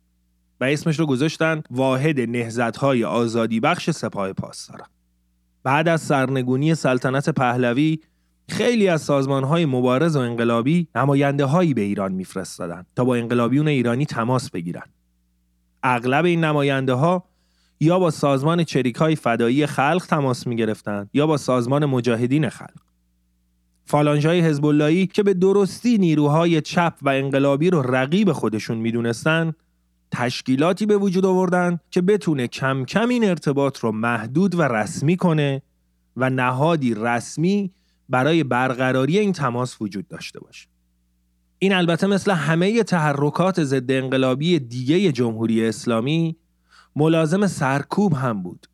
Speaker 15: و اسمش رو گذاشتن واحد نهزت‌های آزادی بخش سپاه پاسداران. بعد از سرنگونی سلطنت پهلوی خیلی از سازمانهای مبارز و انقلابی نماینده هایی به ایران میفرستادند تا با انقلابیون ایرانی تماس بگیرن. اغلب این نماینده ها یا با سازمان چریک های فدایی خلق تماس می گرفتن یا با سازمان مجاهدین خلق. فالانجای حزب اللهی که به درستی نیروهای چپ و انقلابی رو رقیب خودشون می‌دونستن تشکیلاتی به وجود آوردن که بتونه کم کم این ارتباط رو محدود و رسمی کنه و نهادی رسمی برای برقراری این تماس وجود داشته باشه. این البته مثل همه تحرکات ضد انقلابی دیگه جمهوری اسلامی ملازم سرکوب هم بود.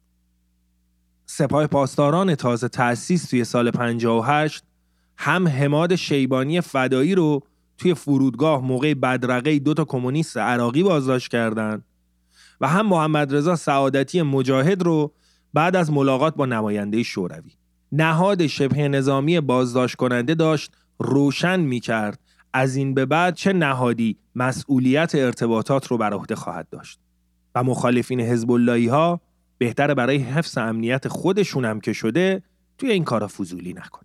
Speaker 15: سپاه پاسداران تازه تأسیس توی سال 58 هم حماد شیبانی فدایی رو توی فرودگاه موقع بدرقه دو تا کمونیست عراقی بازداشت کردند و هم محمد رضا سعادتی مجاهد رو بعد از ملاقات با نماینده شوروی. نهاد شبه نظامی بازداشت کننده داشت روشن می کرد از این به بعد چه نهادی مسئولیت ارتباطات رو بر عهده خواهد داشت. و مخالفین حزب ها بهتر برای حفظ امنیت خودشون هم که شده توی این کارا فضولی نکن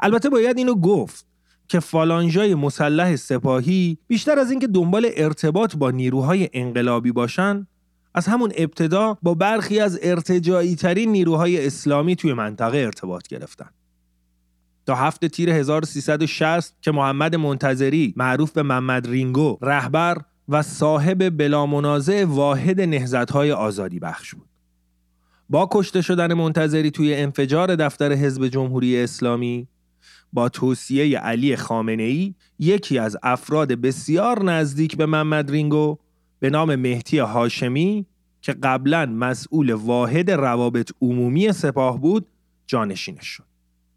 Speaker 15: البته باید اینو گفت. که فالانژای مسلح سپاهی بیشتر از اینکه دنبال ارتباط با نیروهای انقلابی باشن از همون ابتدا با برخی از ارتجایی ترین نیروهای اسلامی توی منطقه ارتباط گرفتن. تا هفته تیر 1360 که محمد منتظری معروف به محمد رینگو رهبر و صاحب بلامنازع واحد نهزتهای آزادی بخش بود. با کشته شدن منتظری توی انفجار دفتر حزب جمهوری اسلامی با توصیه علی خامنه ای یکی از افراد بسیار نزدیک به محمد رینگو به نام مهدی هاشمی که قبلا مسئول واحد روابط عمومی سپاه بود جانشینش شد.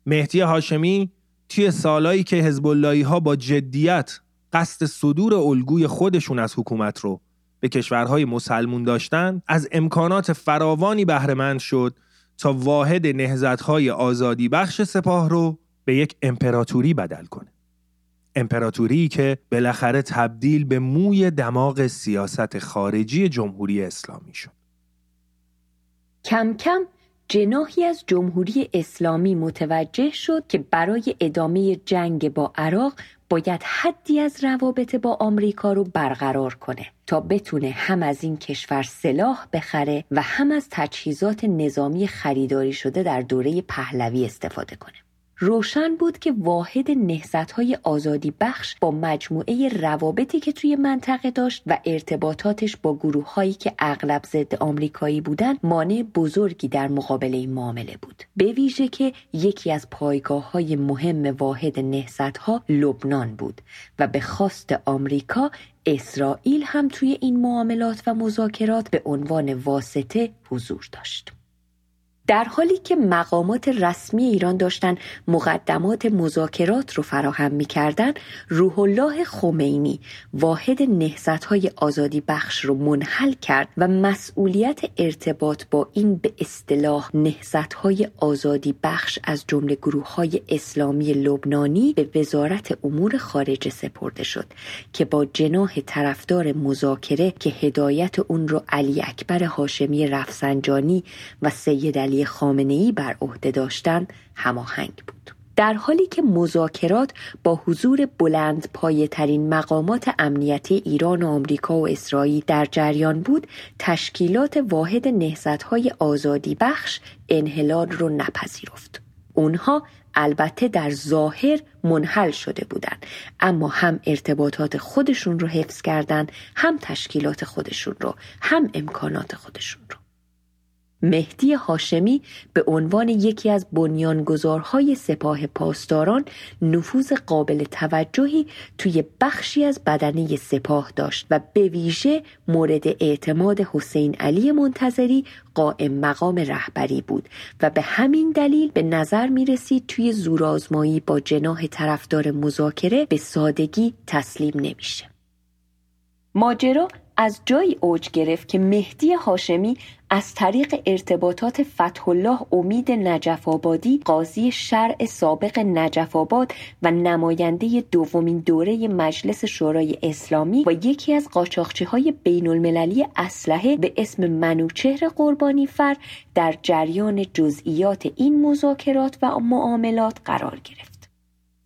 Speaker 15: مهدی هاشمی توی سالایی که حزب ها با جدیت قصد صدور الگوی خودشون از حکومت رو به کشورهای مسلمون داشتن از امکانات فراوانی بهرهمند شد تا واحد نهزتهای آزادی بخش سپاه رو به یک امپراتوری بدل کنه امپراتوری که بالاخره تبدیل به موی دماغ سیاست خارجی جمهوری اسلامی شد
Speaker 14: کم کم جناحی از جمهوری اسلامی متوجه شد که برای ادامه جنگ با عراق باید حدی از روابط با آمریکا رو برقرار کنه تا بتونه هم از این کشور سلاح بخره و هم از تجهیزات نظامی خریداری شده در دوره پهلوی استفاده کنه. روشن بود که واحد نهزت های آزادی بخش با مجموعه روابطی که توی منطقه داشت و ارتباطاتش با گروه هایی که اغلب ضد آمریکایی بودن مانع بزرگی در مقابل این معامله بود. به ویژه که یکی از پایگاه های مهم واحد نهزت ها لبنان بود و به خواست آمریکا اسرائیل هم توی این معاملات و مذاکرات به عنوان واسطه حضور داشت. در حالی که مقامات رسمی ایران داشتن مقدمات مذاکرات رو فراهم می‌کردن روح الله خمینی واحد نهزت های آزادی بخش رو منحل کرد و مسئولیت ارتباط با این به اصطلاح نهزت های آزادی بخش از جمله گروه های اسلامی لبنانی به وزارت امور خارجه سپرده شد که با جناح طرفدار مذاکره که هدایت اون رو علی اکبر هاشمی رفسنجانی و سید علی خامنه ای بر عهده داشتند هماهنگ بود. در حالی که مذاکرات با حضور بلند پایه ترین مقامات امنیتی ایران و آمریکا و اسرائیل در جریان بود تشکیلات واحد نهزت های آزادی بخش انحلال رو نپذیرفت. اونها البته در ظاهر منحل شده بودند اما هم ارتباطات خودشون رو حفظ کردند هم تشکیلات خودشون رو هم امکانات خودشون رو. مهدی هاشمی به عنوان یکی از بنیانگذارهای سپاه پاسداران نفوذ قابل توجهی توی بخشی از بدنه سپاه داشت و به ویژه مورد اعتماد حسین علی منتظری قائم مقام رهبری بود و به همین دلیل به نظر می رسید توی زورآزمایی با جناح طرفدار مذاکره به سادگی تسلیم نمیشه. ماجرا از جایی اوج گرفت که مهدی هاشمی از طریق ارتباطات فتح الله امید نجف آبادی قاضی شرع سابق نجف آباد و نماینده دومین دوره مجلس شورای اسلامی و یکی از قاچاقچی های بین المللی اسلحه به اسم منوچهر قربانی فر در جریان جزئیات این مذاکرات و معاملات قرار گرفت.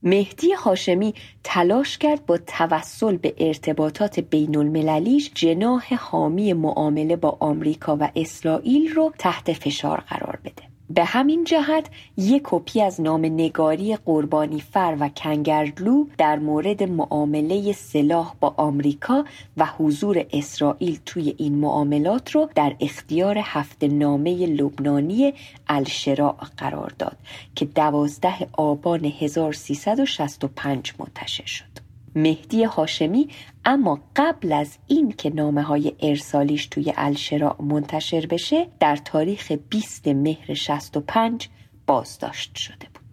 Speaker 14: مهدی هاشمی تلاش کرد با توسل به ارتباطات بین المللیش جناح حامی معامله با آمریکا و اسرائیل رو تحت فشار قرار بده. به همین جهت یک کپی از نام نگاری قربانی فر و کنگرلو در مورد معامله سلاح با آمریکا و حضور اسرائیل توی این معاملات رو در اختیار هفته نامه لبنانی الشراع قرار داد که دوازده آبان 1365 منتشر شد. مهدی هاشمی اما قبل از این که نامه های ارسالیش توی الشراع منتشر بشه در تاریخ 20 مهر 65 بازداشت شده بود.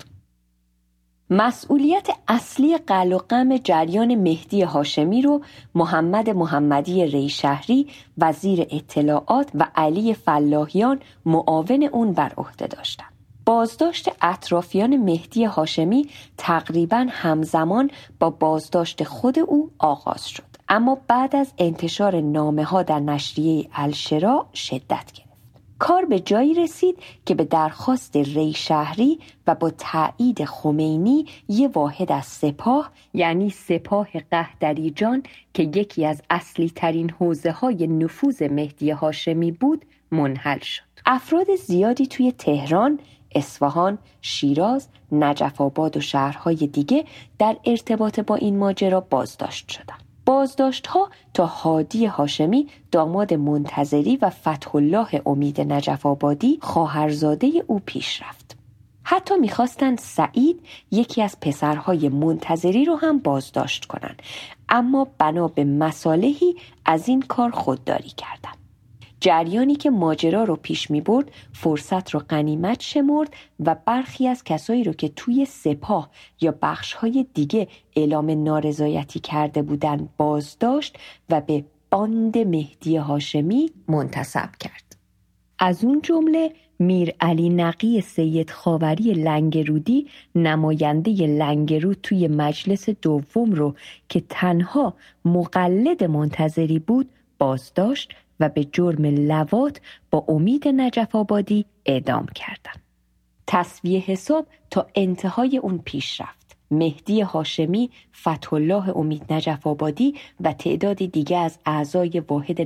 Speaker 14: مسئولیت اصلی قل و غم جریان مهدی هاشمی رو محمد محمدی ریشهری وزیر اطلاعات و علی فلاحیان معاون اون بر عهده داشتند. بازداشت اطرافیان مهدی هاشمی تقریبا همزمان با بازداشت خود او آغاز شد. اما بعد از انتشار نامه ها در نشریه الشرا شدت گرفت. کار به جایی رسید که به درخواست ری شهری و با تایید خمینی یه واحد از سپاه یعنی سپاه قهدریجان که یکی از اصلی ترین حوزه های نفوذ مهدی هاشمی بود منحل شد. افراد زیادی توی تهران اصفهان، شیراز، نجف آباد و شهرهای دیگه در ارتباط با این ماجرا بازداشت شدند. بازداشت ها تا هادی هاشمی داماد منتظری و فتح الله امید نجف آبادی خواهرزاده او پیش رفت. حتی می‌خواستند سعید یکی از پسرهای منتظری رو هم بازداشت کنند اما بنا به مصالحی از این کار خودداری کردند. جریانی که ماجرا رو پیش می برد فرصت رو قنیمت شمرد و برخی از کسایی رو که توی سپاه یا بخشهای دیگه اعلام نارضایتی کرده بودن بازداشت و به باند مهدی هاشمی منتصب کرد. از اون جمله میر علی نقی سید خاوری لنگرودی نماینده لنگرود توی مجلس دوم رو که تنها مقلد منتظری بود بازداشت و به جرم لوات با امید نجف آبادی اعدام کردند. تصویه حساب تا انتهای اون پیش رفت. مهدی هاشمی، فتح الله امید نجف آبادی و تعدادی دیگه از اعضای واحد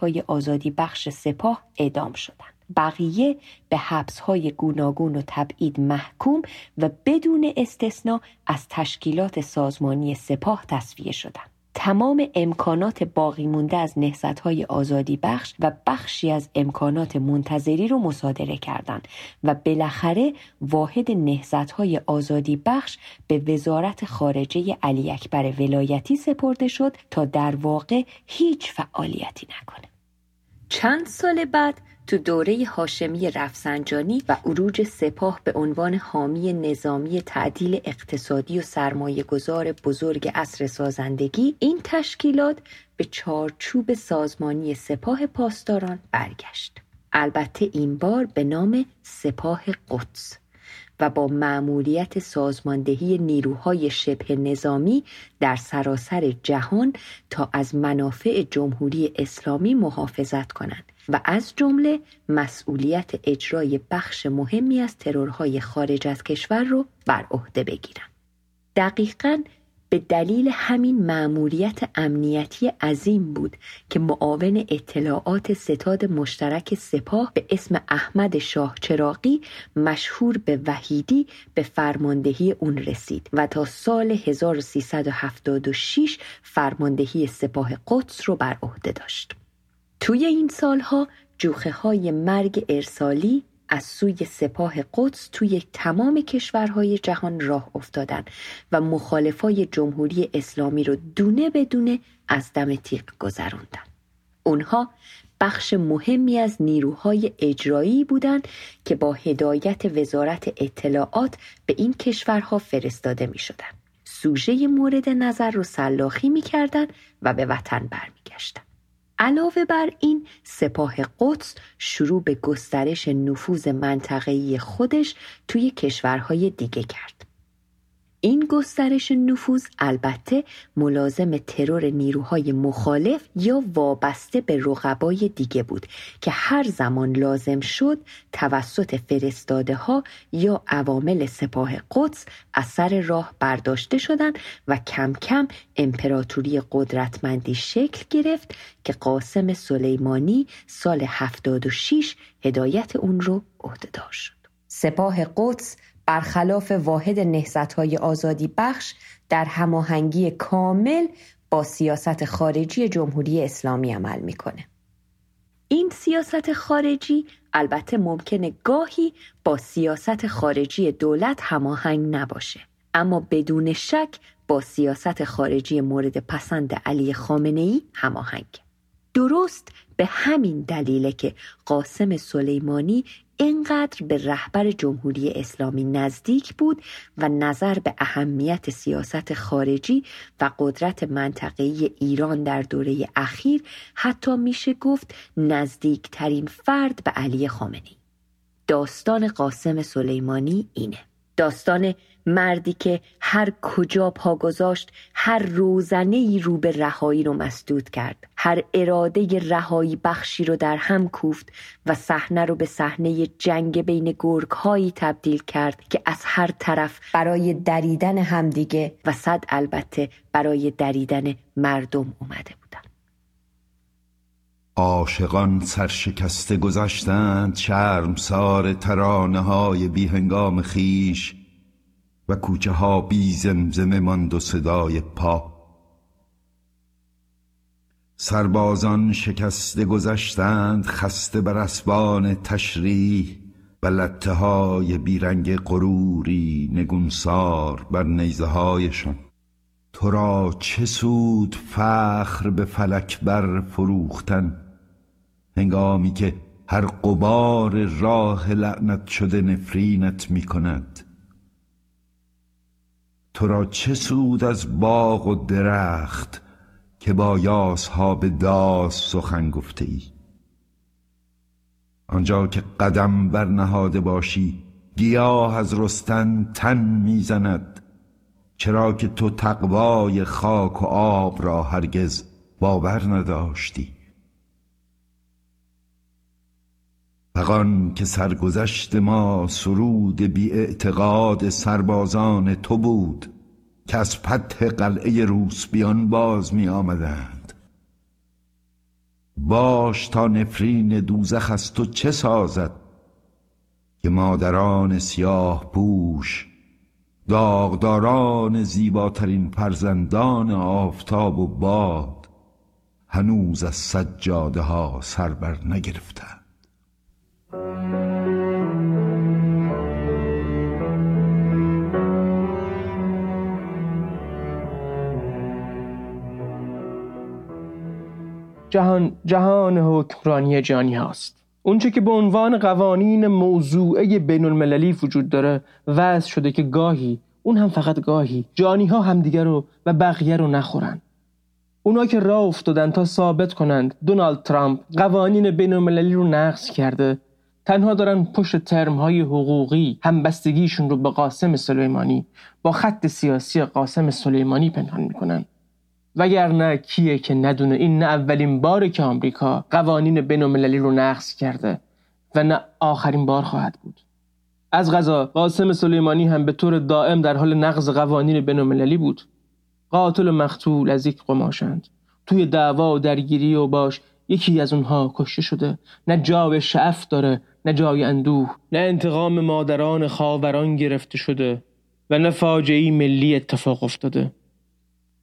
Speaker 14: های آزادی بخش سپاه اعدام شدند. بقیه به های گوناگون و تبعید محکوم و بدون استثنا از تشکیلات سازمانی سپاه تصفیه شدند. تمام امکانات باقی مونده از های آزادی بخش و بخشی از امکانات منتظری رو مصادره کردند و بالاخره واحد های آزادی بخش به وزارت خارجه علی اکبر ولایتی سپرده شد تا در واقع هیچ فعالیتی نکنه. چند سال بعد تو دوره هاشمی رفسنجانی و عروج سپاه به عنوان حامی نظامی تعدیل اقتصادی و سرمایه گذار بزرگ عصر سازندگی این تشکیلات به چارچوب سازمانی سپاه پاسداران برگشت. البته این بار به نام سپاه قدس و با معمولیت سازماندهی نیروهای شبه نظامی در سراسر جهان تا از منافع جمهوری اسلامی محافظت کنند و از جمله مسئولیت اجرای بخش مهمی از ترورهای خارج از کشور رو بر عهده بگیرند. دقیقاً به دلیل همین مأموریت امنیتی عظیم بود که معاون اطلاعات ستاد مشترک سپاه به اسم احمد شاه چراقی مشهور به وحیدی به فرماندهی اون رسید و تا سال 1376 فرماندهی سپاه قدس رو بر عهده داشت. توی این سالها جوخه های مرگ ارسالی از سوی سپاه قدس توی تمام کشورهای جهان راه افتادن و مخالفای جمهوری اسلامی رو دونه بدونه از دم تیغ گذروندن. اونها بخش مهمی از نیروهای اجرایی بودند که با هدایت وزارت اطلاعات به این کشورها فرستاده می شدن. سوژه مورد نظر رو سلاخی می کردن و به وطن برمیگشتن. علاوه بر این سپاه قدس شروع به گسترش نفوذ منطقه‌ای خودش توی کشورهای دیگه کرد. این گسترش نفوذ البته ملازم ترور نیروهای مخالف یا وابسته به رقبای دیگه بود که هر زمان لازم شد توسط فرستاده ها یا عوامل سپاه قدس از سر راه برداشته شدند و کم کم امپراتوری قدرتمندی شکل گرفت که قاسم سلیمانی سال 76 هدایت اون رو عهدهدار شد. سپاه قدس برخلاف واحد های آزادی بخش در هماهنگی کامل با سیاست خارجی جمهوری اسلامی عمل می‌کنه. این سیاست خارجی البته ممکنه گاهی با سیاست خارجی دولت هماهنگ نباشه اما بدون شک با سیاست خارجی مورد پسند علی خامنه ای هماهنگ درست به همین دلیله که قاسم سلیمانی اینقدر به رهبر جمهوری اسلامی نزدیک بود و نظر به اهمیت سیاست خارجی و قدرت منطقه‌ای ایران در دوره اخیر حتی میشه گفت نزدیکترین فرد به علی خامنی داستان قاسم سلیمانی اینه. داستان مردی که هر کجا پا گذاشت هر روزنه ای رو به رهایی رو مسدود کرد. هر اراده رهایی بخشی رو در هم کوفت و صحنه رو به صحنه جنگ بین گرگ تبدیل کرد که از هر طرف برای دریدن همدیگه و صد البته برای دریدن مردم اومده بودن.
Speaker 18: عاشقان سرشکسته گذشتند سار ترانه های بی هنگام خیش و کوچه ها بی زمزمه ماند و صدای پا. سربازان شکسته گذشتند خسته بر اسبان تشریح و لطه های بیرنگ غروری نگونسار بر نیزه هایشان. تو را چه سود فخر به فلک بر فروختن؟ هنگامی که هر قبار راه لعنت شده نفرینت می کند تو را چه سود از باغ و درخت که با یاسها به داس سخن گفته ای آنجا که قدم بر نهاده باشی گیاه از رستن تن می‌زند. چرا که تو تقوای خاک و آب را هرگز باور نداشتی؟ فغان که سرگذشت ما سرود بی اعتقاد سربازان تو بود که از فتح قلعه روسبیان باز می آمدند. باش تا نفرین دوزخ از تو چه سازد که مادران سیاه پوش داغداران زیباترین فرزندان آفتاب و باد هنوز از سجاده ها سر بر نگرفتند.
Speaker 5: جهان جهان حکمرانی جانی هاست. اونچه که به عنوان قوانین موضوعه بین المللی وجود داره وضع شده که گاهی اون هم فقط گاهی جانی ها همدیگه رو و بقیه رو نخورن. اونا که راه افتادن تا ثابت کنند دونالد ترامپ قوانین بین المللی رو نقض کرده تنها دارن پشت ترم های حقوقی همبستگیشون رو به قاسم سلیمانی با خط سیاسی قاسم سلیمانی پنهان می‌کنن. وگرنه کیه که ندونه این نه اولین باره که آمریکا قوانین بینالمللی رو نقض کرده و نه آخرین بار خواهد بود. از غذا قاسم سلیمانی هم به طور دائم در حال نقض قوانین بینالمللی بود. قاتل و مقتول از یک قماشند. توی دعوا و درگیری و باش یکی از اونها کشته شده. نه جای شعف داره نه جای اندوه نه انتقام مادران خاوران گرفته شده و نه فاجعه ملی اتفاق افتاده.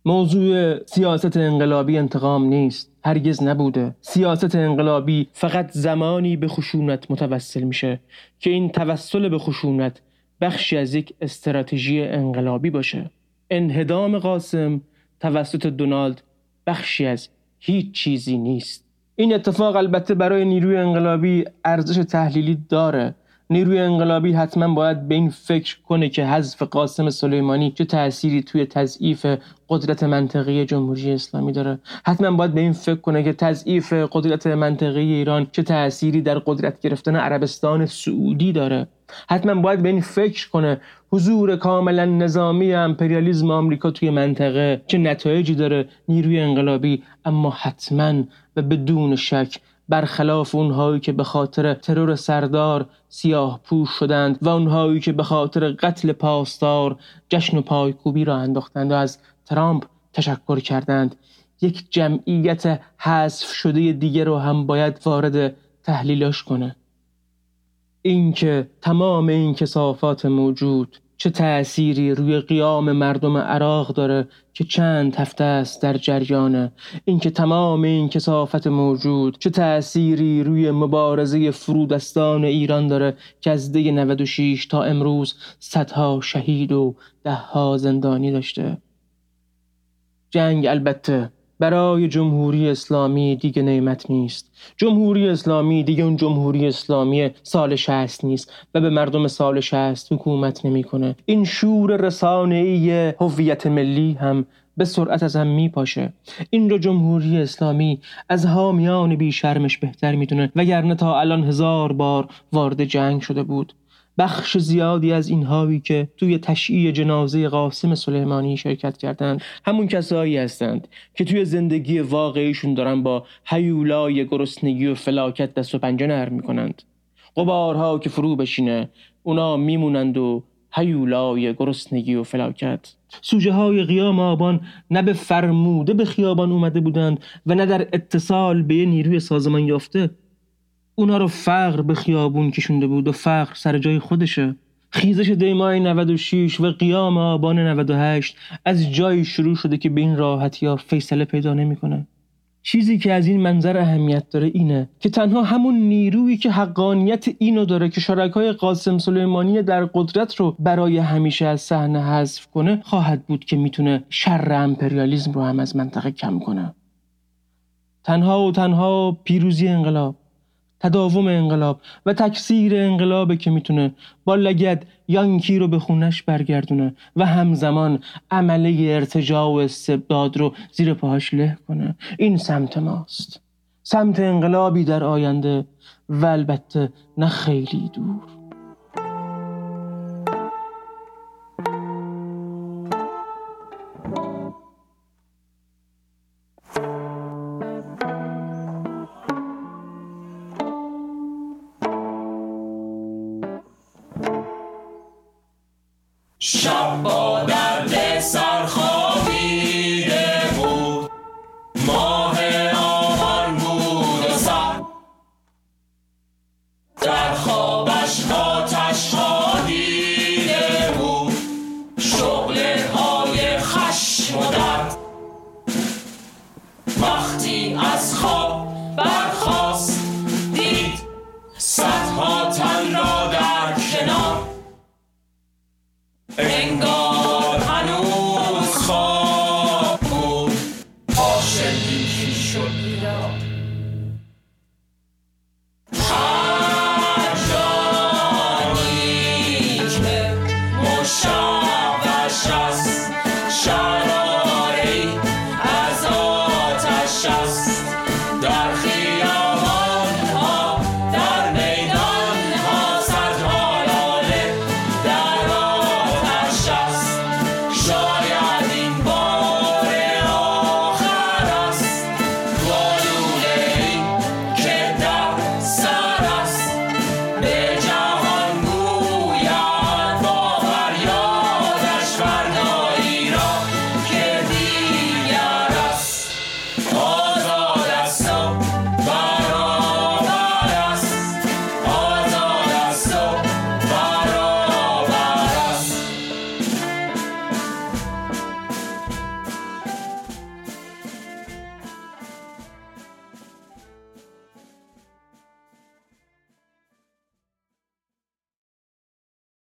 Speaker 5: موضوع سیاست انقلابی انتقام نیست. هرگز نبوده. سیاست انقلابی فقط زمانی به خشونت متوسل میشه که این توسل به خشونت بخشی از یک استراتژی انقلابی باشه. انهدام قاسم توسط دونالد بخشی از هیچ چیزی نیست. این اتفاق البته برای نیروی انقلابی ارزش تحلیلی داره. نیروی انقلابی حتما باید به این فکر کنه که حذف قاسم سلیمانی چه تأثیری توی تضعیف قدرت منطقی جمهوری اسلامی داره. حتما باید به این فکر کنه که تضعیف قدرت منطقی ایران چه تأثیری در قدرت گرفتن عربستان سعودی داره. حتما باید به این فکر کنه حضور کاملا نظامی امپریالیزم آمریکا توی منطقه چه نتایجی داره نیروی انقلابی اما حتما و بدون شک برخلاف اونهایی که به خاطر ترور سردار سیاه پوش شدند و اونهایی که به خاطر قتل پاسدار جشن و پایکوبی را انداختند و از ترامپ تشکر کردند. یک جمعیت حذف شده دیگه رو هم باید وارد تحلیلش کنه. اینکه تمام این کسافات موجود چه تأثیری روی قیام مردم عراق داره که چند هفته است در جریانه اینکه تمام این کسافت موجود چه تأثیری روی مبارزه فرودستان ایران داره که از دی 96 تا امروز صدها شهید و دهها زندانی داشته؟ جنگ البته برای جمهوری اسلامی دیگه نعمت نیست. جمهوری اسلامی دیگه اون جمهوری اسلامی سال شهست نیست و به مردم سال شهست حکومت نمی‌کنه. این شور رسانه‌ای هویت ملی هم به سرعت از هم میپاشه. این رو جمهوری اسلامی از حامیان بی شرمش بهتر می‌دونه. وگرنه تا الان هزار بار وارد جنگ شده بود. بخش زیادی از اینهایی که توی تشییع جنازه قاسم سلیمانی شرکت کردند همون کسایی هستند که توی زندگی واقعیشون دارن با هیولای گرسنگی و فلاکت دست و پنجه نرم می‌کنند. قبارها که فرو بشینه اونا میمونند و هیولای گرسنگی و فلاکت. سوژه های قیام آبان نه به فرموده به خیابان اومده بودند و نه در اتصال به نیروی سازمان یافته اونا رو فقر به خیابون کشونده بود و فقر سر جای خودشه. خیزش دیمای 96 و قیام آبان 98 از جایی شروع شده که به این راحتی ها فیصله پیدا نمی‌کنه. چیزی که از این منظر اهمیت داره اینه که تنها همون نیرویی که حقانیت اینو داره که شرکای قاسم سلیمانی در قدرت رو برای همیشه از صحنه حذف کنه خواهد بود که می‌تونه شر امپریالیزم رو هم از منطقه کم کنه. تنها و تنها پیروزی انقلاب. تداوم انقلاب و تکثیر انقلابه که می‌تونه با لگد یانکی رو به خونش برگردونه و همزمان عمله ارتجاع و استبداد رو زیر پاهاش له کنه. این سمت ماست. سمت انقلابی در آینده و البته نه خیلی دور.